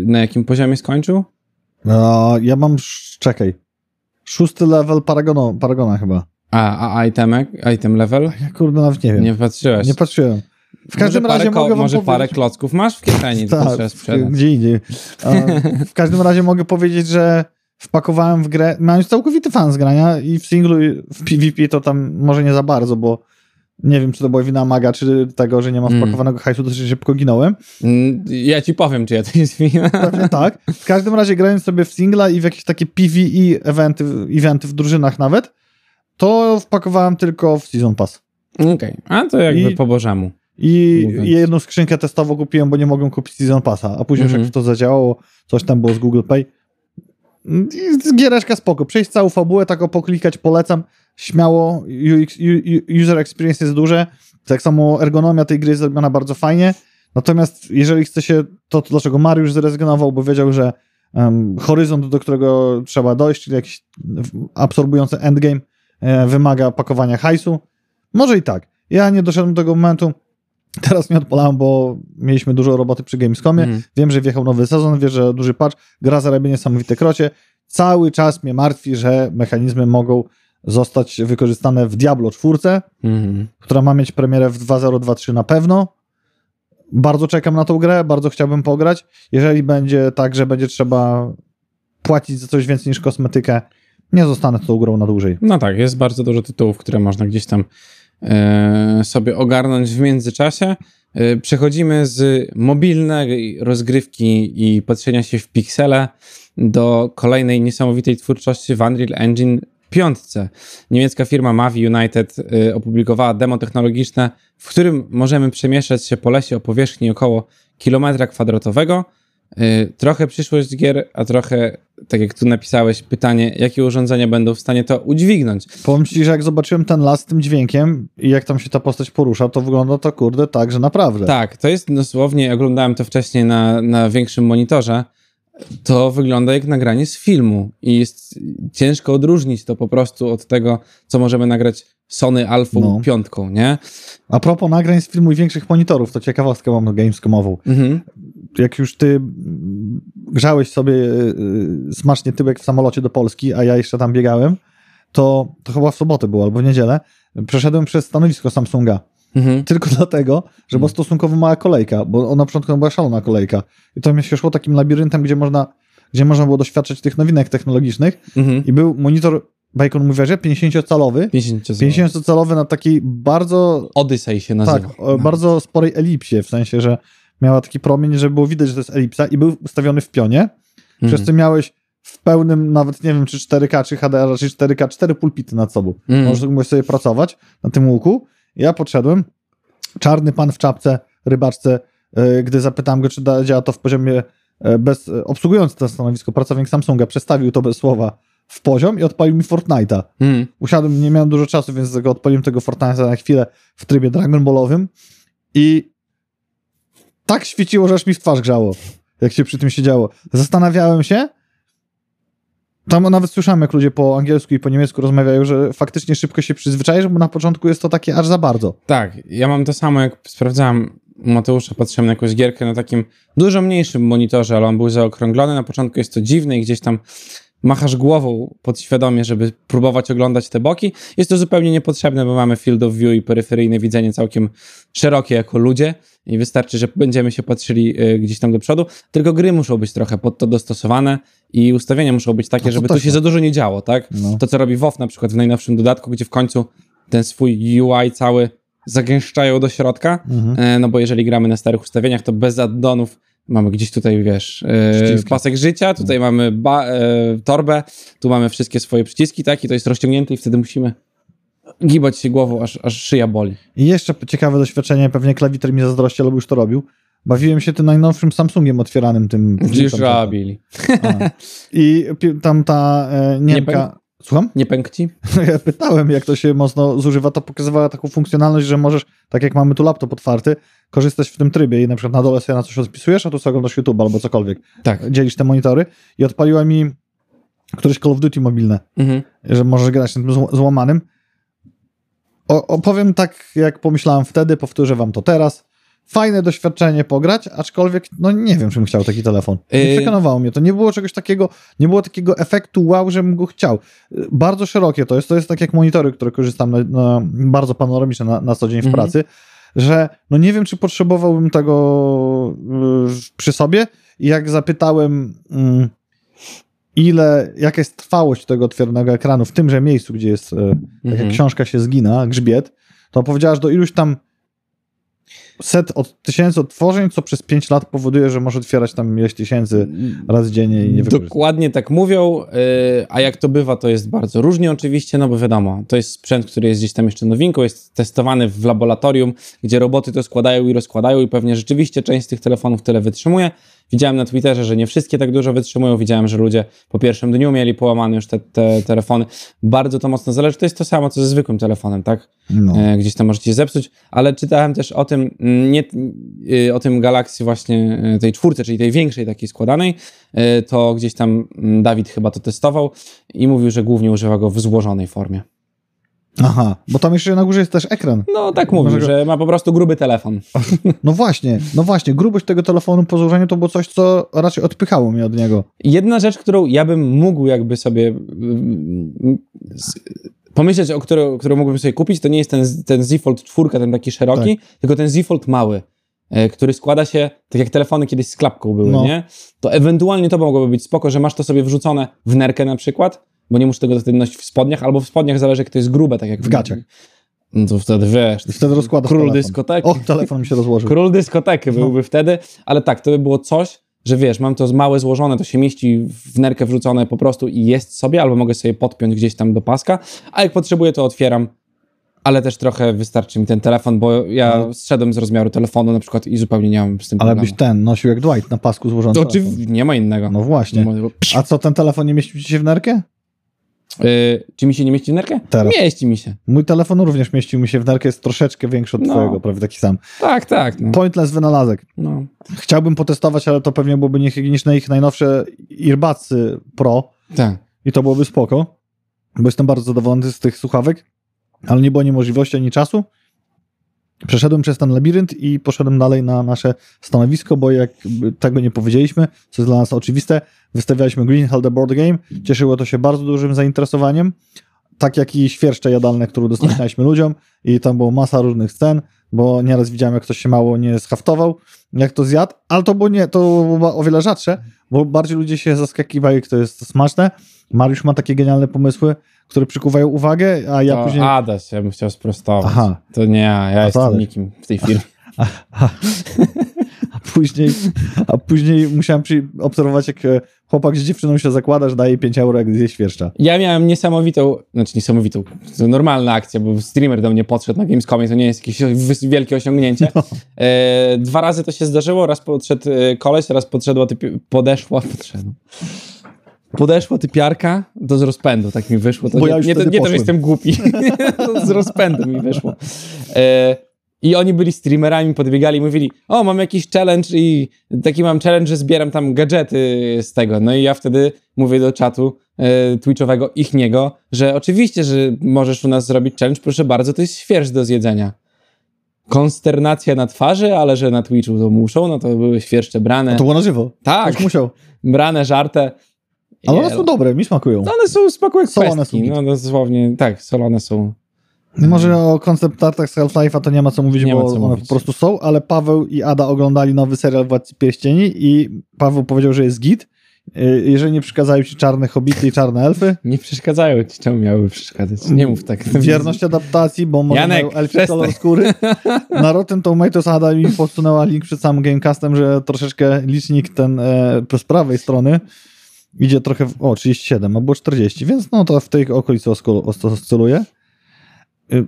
na jakim poziomie skończył? No, ja mam, czekaj, szósty level Paragona, Paragona chyba. A, a itemek, item level? Ja kurde nawet nie wiem. Nie Nie, patrzyłeś. patrzyłem. W każdym może razie parę, mogę Może parę klocków masz w kieszeni, Tak, gdzie indziej. W każdym razie mogę powiedzieć, że wpakowałem w grę, miałem całkowity fan z grania i w singlu, i w PvP to tam może nie za bardzo, bo nie wiem, czy to była wina maga, czy tego, że nie ma Mm. wpakowanego hajsu, dosyć szybko ginąłem. Mm, Ja ci powiem, czy ja to jest wina. Pewnie tak. W każdym razie grając sobie w singla i w jakieś takie PvE eventy, eventy w drużynach nawet, to wpakowałem tylko w Season Pass. Okej, a to jakby I- po bożemu. I Mówiąc. jedną skrzynkę testową kupiłem, bo nie mogłem kupić Season Passa, a później już Mhm. jak to zadziałało, coś tam było z Google Pay. Giereczka spoko. Przejść całą fabułę, tak poklikać, polecam. Śmiało, UX, user experience jest duże. Tak samo ergonomia tej gry jest zrobiona bardzo fajnie. Natomiast jeżeli chce się, to, to dlaczego Mariusz zrezygnował, bo wiedział, że em, horyzont, do którego trzeba dojść, czyli jakiś absorbujący endgame, e, wymaga pakowania hajsu. Może i tak. Ja nie doszedłem do tego momentu. Teraz nie odpalałem, bo mieliśmy dużo roboty przy Gamescomie. Mhm. Wiem, że wjechał nowy sezon, wiem, że duży patch, gra zarabia niesamowite krocie. Cały czas mnie martwi, że mechanizmy mogą zostać wykorzystane w Diablo 4, Mhm. która ma mieć premierę w 2023 na pewno. Bardzo czekam na tą grę, bardzo chciałbym pograć. Jeżeli będzie tak, że będzie trzeba płacić za coś więcej niż kosmetykę, nie zostanę z tą grą na dłużej. No tak, jest bardzo dużo tytułów, które można gdzieś tam sobie ogarnąć w międzyczasie. E, przechodzimy z mobilnej rozgrywki i patrzenia się w piksele do kolejnej niesamowitej twórczości w Unreal Engine 5. Niemiecka firma Mavi United e, opublikowała demo technologiczne, w którym możemy przemieszczać się po lesie o powierzchni około kilometra kwadratowego. E, Trochę przyszłość gier, a trochę, tak jak tu napisałeś, pytanie, jakie urządzenia będą w stanie to udźwignąć. Powiem ci, że jak zobaczyłem ten las z tym dźwiękiem i jak tam się ta postać porusza, to wygląda to kurde tak, że naprawdę. Tak, to jest dosłownie, oglądałem to wcześniej na, na większym monitorze, to wygląda jak nagranie z filmu i jest ciężko odróżnić to po prostu od tego, co możemy nagrać Sony Alpha No. 5, nie? A propos nagrań z filmu i większych monitorów, to ciekawostkę mam gamescomową. Mhm. Jak już ty grzałeś sobie y, y, smacznie tyłek w samolocie do Polski, a ja jeszcze tam biegałem, to, to chyba w sobotę było albo w niedzielę, przeszedłem przez stanowisko Samsunga. Mhm. Tylko dlatego, że była stosunkowo mała kolejka, bo ona na początku była szalona kolejka. I to mi się szło takim labiryntem, gdzie można, gdzie można było doświadczać tych nowinek technologicznych Mhm. i był monitor, Bacon że 50-calowy, 50 50-calowy na takiej bardzo Odyssey się nazywa. tak, o bardzo sporej elipsie, w sensie, że miała taki promień, że było widać, że to jest elipsa i był ustawiony w pionie, Mhm. przez co miałeś w pełnym, nawet nie wiem, czy 4K, czy HDR, raczej 4K, cztery pulpity nad sobą. Mm. Możesz, możesz sobie pracować na tym łuku. Ja podszedłem, czarny pan w czapce, rybaczce, e, gdy zapytałem go, czy da, działa to w poziomie e, bez, e, obsługując to stanowisko, pracownik Samsunga, przestawił to bez słowa w poziom i odpalił mi Fortnite'a. Mm. Usiadłem, nie miałem dużo czasu, więc odpaliłem tego Fortnite'a na chwilę w trybie Dragon Ballowym i tak świeciło, że aż mi w twarz grzało, jak się przy tym siedziało. Zastanawiałem się, tam nawet słyszałem, jak ludzie po angielsku i po niemiecku rozmawiają, że faktycznie szybko się przyzwyczaisz, bo na początku jest to takie aż za bardzo. Tak, ja mam to samo, jak sprawdzałem Mateusza, patrzyłem na jakąś gierkę na takim dużo mniejszym monitorze, ale on był zaokrąglony. Na początku jest to dziwne i gdzieś tam machasz głową podświadomie, żeby próbować oglądać te boki. Jest to zupełnie niepotrzebne, bo mamy field of view i peryferyjne widzenie całkiem szerokie jako ludzie i wystarczy, że będziemy się patrzyli y, gdzieś tam do przodu. Tylko gry muszą być trochę pod to dostosowane i ustawienia muszą być takie, No to żeby tu też się tak. za dużo nie działo, tak? No. To, co robi WoW na przykład w najnowszym dodatku, gdzie w końcu ten swój UI cały zagęszczają do środka, Mhm. e, no bo jeżeli gramy na starych ustawieniach, to bez addonów mamy gdzieś tutaj, wiesz, e, Przyciski. pasek życia, tutaj mamy ba, e, torbę, tu mamy wszystkie swoje przyciski, tak, i to jest rozciągnięte i wtedy musimy gibać się głową, aż, aż szyja boli. I jeszcze ciekawe doświadczenie, pewnie klawiter mi zazdrości, ale już to robił. Bawiłem się tym najnowszym Samsungiem otwieranym, tym... Już robili. I tam ta e, Niemka... Słucham? Nie pęk ci? Ja pytałem, jak to się mocno zużywa, to pokazywała taką funkcjonalność, że możesz, tak jak mamy tu laptop otwarty, korzystać w tym trybie i na przykład na dole sobie na coś odpisujesz, a tu sobie oglądasz YouTube albo cokolwiek. Tak. Dzielisz te monitory i odpaliła mi któreś Call of Duty mobilne, Mhm. że możesz grać na tym zł- złamanym. O, opowiem tak, jak pomyślałem wtedy, powtórzę wam to teraz. Fajne doświadczenie pograć, aczkolwiek no nie wiem, czym chciał taki telefon. Nie Yy. przekonowało mnie to. Nie było czegoś takiego, nie było takiego efektu wow, żebym go chciał. Yy, Bardzo szerokie to jest, to jest tak jak monitory, które korzystam na, na, bardzo panoramiczne na, na co dzień w Mhm. pracy, że no nie wiem, czy potrzebowałbym tego yy, przy sobie i jak zapytałem mm, ile, jaka jest trwałość tego otwieranego ekranu w tymże miejscu, gdzie jest, Mhm. książka się zgina, grzbiet, to powiedziała, że do iluś tam set od tysięcy odtworzeń, co przez 5 lat powoduje, że może otwierać tam ileś tysięcy raz dziennie i nie. Dokładnie tak mówią, yy, a jak to bywa, to jest bardzo różnie oczywiście, no bo wiadomo, to jest sprzęt, który jest gdzieś tam jeszcze nowinką, jest testowany w laboratorium, gdzie roboty to składają i rozkładają i pewnie rzeczywiście część z tych telefonów tyle wytrzymuje. Widziałem na Twitterze, że nie wszystkie tak dużo wytrzymują, widziałem, że ludzie po pierwszym dniu mieli połamane już te, te telefony. Bardzo to mocno zależy, to jest to samo, co ze zwykłym telefonem, tak? No. E, gdzieś tam możecie zepsuć, ale czytałem też o tym, nie, y, o tym Galaxy właśnie y, tej czwórce, czyli tej większej takiej składanej, y, to gdzieś tam mm, Dawid chyba to testował i mówił, że głównie używa go w złożonej formie. Aha, bo tam jeszcze na górze jest też ekran. No tak mówił, Może że ma po prostu gruby telefon. No właśnie, no właśnie, grubość tego telefonu po złożeniu to było coś, co raczej odpychało mnie od niego. Jedna rzecz, którą ja bym mógł jakby sobie pomyśleć, o którą, którą mógłbym sobie kupić, to nie jest ten, ten Z Fold 4, ten taki szeroki, tylko ten Z Fold mały, e, który składa się, tak jak telefony kiedyś z klapką były, No. nie? To ewentualnie to mogłoby być spoko, że masz to sobie wrzucone w nerkę na przykład, bo nie muszę tego wtedy nosić w spodniach, albo w spodniach zależy, jak to jest grube, tak jak W gaciach. No to wtedy wiesz, I wtedy rozkładasz król telefon. dyskoteki. O, telefon mi się rozłożył. Król dyskoteki No. byłby wtedy, ale tak, to by było coś, że wiesz, mam to z małe złożone, to się mieści w nerkę wrzucone po prostu i jest sobie, albo mogę sobie podpiąć gdzieś tam do paska, a jak potrzebuję, to otwieram, ale też trochę wystarczy mi ten telefon, bo ja No. zszedłem z rozmiaru telefonu na przykład i zupełnie nie mam z tym Ale problemu. byś ten nosił jak Dwight na pasku złożony To oczywiście nie ma innego. No właśnie. Nie ma- A co, ten telefon nie mieścił ci się w nerkę? Yy, czy mi się nie mieści w nerkę? Teraz. Mieści mi się. Mój telefon również mieścił mi się w nerkę, jest troszeczkę większy od No. twojego, prawie taki sam. Tak, tak. No. Pointless wynalazek. No. Chciałbym potestować, ale to pewnie byłoby niehigieniczne ich najnowsze Earbudsy Pro Tak. i to byłoby spoko, bo jestem bardzo zadowolony z tych słuchawek, ale nie było ani możliwości, ani czasu. Przeszedłem przez ten labirynt i poszedłem dalej na nasze stanowisko, bo jak tego nie powiedzieliśmy, co jest dla nas oczywiste, wystawialiśmy Green Hell the Board Game, cieszyło to się bardzo dużym zainteresowaniem, tak jak i świerszcze jadalne, które udostępnialiśmy ludziom i tam było masa różnych scen, bo nieraz widziałem, jak ktoś się mało nie schaftował, jak to zjadł, ale to było nie, to było o wiele rzadsze, bo bardziej ludzie się zaskakiwali, jak to jest smaczne. Mariusz ma takie genialne pomysły, które przykuwają uwagę, a ja to później... Adaś, ja bym chciał sprostować. Aha. To nie ja, ja jestem Adaś. nikim w tej firmie. A później, a później musiałem przy, obserwować, jak e, chłopak z dziewczyną się zakładasz, daje 5 euro, jak zje świerszcza. Ja miałem niesamowitą, znaczy niesamowitą, to normalna akcja, bo streamer do mnie podszedł na Gamescomie, to nie jest jakieś wielkie osiągnięcie. No. E, dwa razy to się zdarzyło, raz podszedł e, koleś, raz podszedła typi- podeszła, podszedł. Podeszła typiarka do z rozpędu, tak mi wyszło. To Bo nie, ja już nie, to, nie to, że jestem głupi, to z rozpędu mi wyszło. E, I oni byli streamerami, podbiegali i mówili, o, mam jakiś challenge i taki mam challenge, że zbieram tam gadżety z tego. No i ja wtedy mówię do czatu e, twitchowego, ich niego, że oczywiście, że możesz u nas zrobić challenge, proszę bardzo, to jest świerszcz do zjedzenia. Konsternacja na twarzy, ale że na Twitchu to muszą, no to były świerszcze brane. To było na żywo. tak, Już musiał. brane, żarte. Ale one są dobre, mi smakują. no one są spoko jak Solone pestki. są git. No dosłownie, tak, solone są. Może o koncept artach z Half-Life'a to nie ma co mówić, Nie bo co one mówić. po prostu są, ale Paweł i Ada oglądali nowy serial Władcy Pierścieni i Paweł powiedział, że jest git. Y, Jeżeli nie przeszkadzają ci czarne hobity i czarne elfy, Nie przeszkadzają ci, czemu miałyby przeszkadzać? Nie mów tak. wierność adaptacji, bo może Janek, mają elfy kolor skóry. Na Rotten Tomatoes Ada mi podsunęła link przed samym Gamecastem, że troszeczkę licznik ten e, z prawej strony idzie trochę, w, o 37 albo 40, więc no to w tej okolicy oscyluje. Y,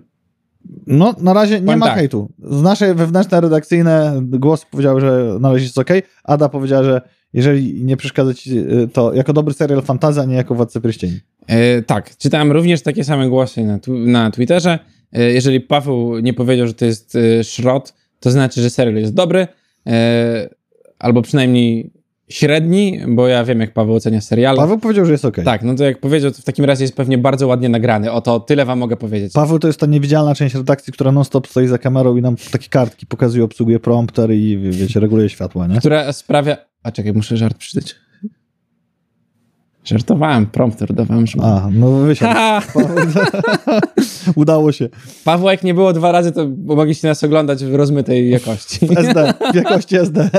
No, na razie nie Powiem ma tak. hejtu. Z nasze wewnętrzne redakcyjne głosy powiedziały, że na razie jest ok. Ada powiedziała, że jeżeli nie przeszkadza ci y, to jako dobry serial fantazy, a nie jako Władca Pierścieni. E, tak, czytałem również takie same głosy na, na Twitterze. E, jeżeli Paweł nie powiedział, że to jest e, szrot, to znaczy, że serial jest dobry, e, albo przynajmniej średni, bo ja wiem, jak Paweł ocenia seriale. Paweł powiedział, że jest ok. Tak, no to jak powiedział, to w takim razie jest pewnie bardzo ładnie nagrany. Oto tyle wam mogę powiedzieć. Paweł to jest ta niewidzialna część redakcji, która non-stop stoi za kamerą i nam takie kartki pokazuje, obsługuje prompter i wie- wiecie, reguluje światła, nie? Która sprawia... A czekaj, muszę żart przydać. Żartowałem, prompter dawałem, że... A, no wysiadł. Udało się. Paweł, jak nie było dwa razy, to mogliście nas oglądać w rozmytej jakości. SD, w jakości SD.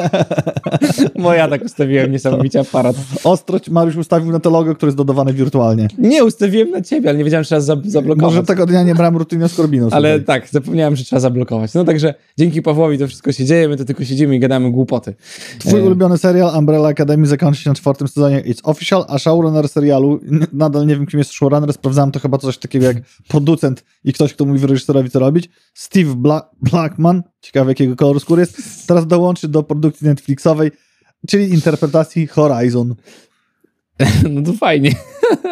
Bo ja tak ustawiłem niesamowicie aparat. Ostrość Mariusz ustawił na to logo, które jest dodawane wirtualnie. Nie, ustawiłem na ciebie, ale nie wiedziałem, że trzeba za- zablokować. Może tego dnia nie brałem rutyny z Korbiną. Ale tak, zapomniałem, że trzeba zablokować. No także dzięki Pawłowi to wszystko się dzieje, my to tylko siedzimy i gadamy głupoty. Twój E, ulubiony serial Umbrella Academy zakończy się na czwartym sezonie It's Official, a showrunner serialu, nadal nie wiem kim jest showrunner, sprawdzałem to chyba coś takiego jak producent i ktoś, kto mówi reżyserowi co robić. Steve Bla- Blackman, ciekawe jakiego koloru skóry jest, teraz dołączy do produkcji Netflixowej, czyli interpretacji Horizon. No to fajnie.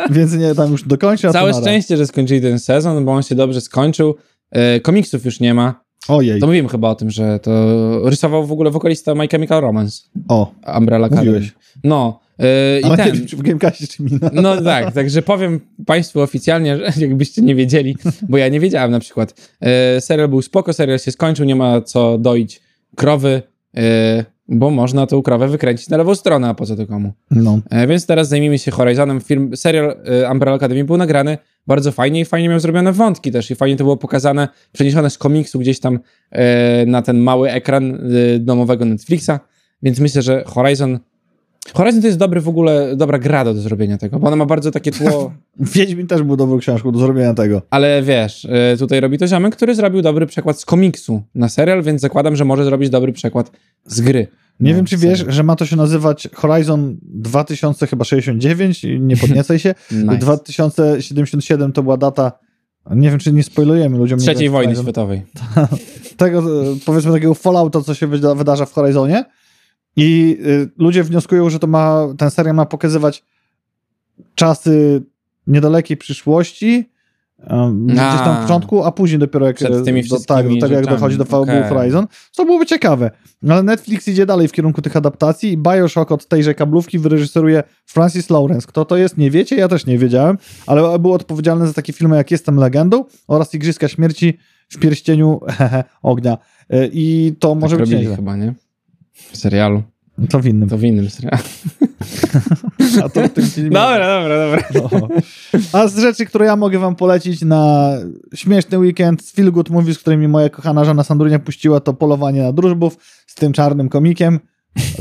Więc nie tam już to Całe szczęście, że skończyli ten sezon, bo on się dobrze skończył. E, komiksów już nie ma. Ojej, To mówiłem chyba o tym, że to rysował w ogóle wokalista My Chemical Romance. o, Umbrella Academy. Mówiłeś. No. E, I ale ten. w Gamecastie czy mina. No tak, także powiem Państwu oficjalnie, że jakbyście nie wiedzieli, bo ja nie wiedziałem na przykład. E, serial był spoko, serial się skończył, nie ma co doić krowy, e, bo można tą krowę wykręcić na lewą stronę, a po co to komu? No. Więc teraz zajmijmy się Horizonem. Film, serial e, Umbrella Academy był nagrany bardzo fajnie i fajnie miał zrobione wątki też i fajnie to było pokazane, przeniesione z komiksu gdzieś tam na ten mały ekran domowego Netflixa, więc myślę, że Horizon Horizon to jest dobry w ogóle, dobra gra do zrobienia tego, bo ona ma bardzo takie tło, Wiedźmin też był dobrą książką do zrobienia tego. ale wiesz, e, tutaj robi to ziomek, który zrobił dobry przekład z komiksu na serial, więc zakładam, że może zrobić dobry przekład z gry. Nie na wiem, czy wiesz, że ma to się nazywać Horizon 2069, i nie podniecaj się. Nice. 2077 to była data, nie wiem, czy nie spoilujemy ludziom. Trzeciej wojny Horizon. światowej. Tego, e, powiedzmy, takiego fallouta, co się wyda- wydarza w Horizonie i y, ludzie wnioskują, że to ma, ten serial ma pokazywać czasy niedalekiej przyszłości, um, gdzieś tam w początku, a później dopiero jak, do, tak, wszystkimi do tego, jak dochodzi do fabuły Okej. Horizon, co byłoby ciekawe. Ale Netflix idzie dalej w kierunku tych adaptacji i Bioshock od tejże kablówki wyreżyseruje Francis Lawrence. Kto to jest, nie wiecie, ja też nie wiedziałem, ale był odpowiedzialny za takie filmy jak Jestem Legendą oraz Igrzyska Śmierci w pierścieniu ognia. Y, I to może tak być robili nieźle. chyba, nie? W serialu. To w innym. To w innym serialu. A to w tym filmie. Dobra, dobra, dobra. No. A z rzeczy, które ja mogę wam polecić na śmieszny weekend z Feel Good Movies, którymi moja kochana żona Sandrunia puściła, to Polowanie na drużbów z tym czarnym komikiem.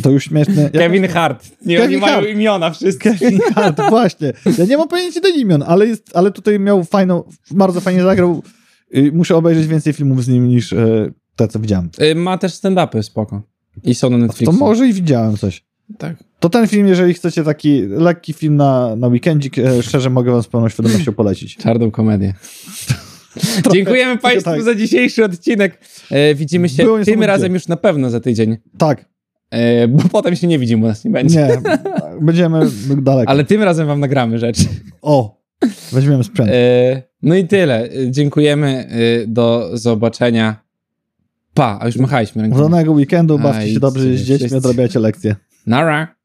To już śmieszny. Jak- Kevin Hart. Nie, Kevin oni mają Hart. imiona wszyscy. Kevin Hart, właśnie. Ja nie mam pojęcia do imion, ale, jest, ale tutaj miał fajną, bardzo fajnie zagrał. Y, Muszę obejrzeć więcej filmów z nim niż e, te, co widziałem. Y, Ma też stand-upy, spoko. I są na To Netflixie. może i widziałem coś. Tak. To ten film, jeżeli chcecie taki lekki film na, na weekendzik, e, szczerze mogę wam z pełną świadomością polecić. Czarną komedię. Dziękujemy Państwu tak. za dzisiejszy odcinek. E, widzimy się Było tym razem już na pewno za tydzień, Tak, e, bo potem się nie widzimy, bo nas nie będzie. nie, będziemy daleko. Ale tym razem wam nagramy rzecz. O, weźmiemy sprzęt. E, no i tyle. E, Dziękujemy. e, Do zobaczenia. Pa, a już machaliśmy ręką. Udanego weekendu, bawcie się dobrze z dziećmi, odrabiajcie lekcje. Nara.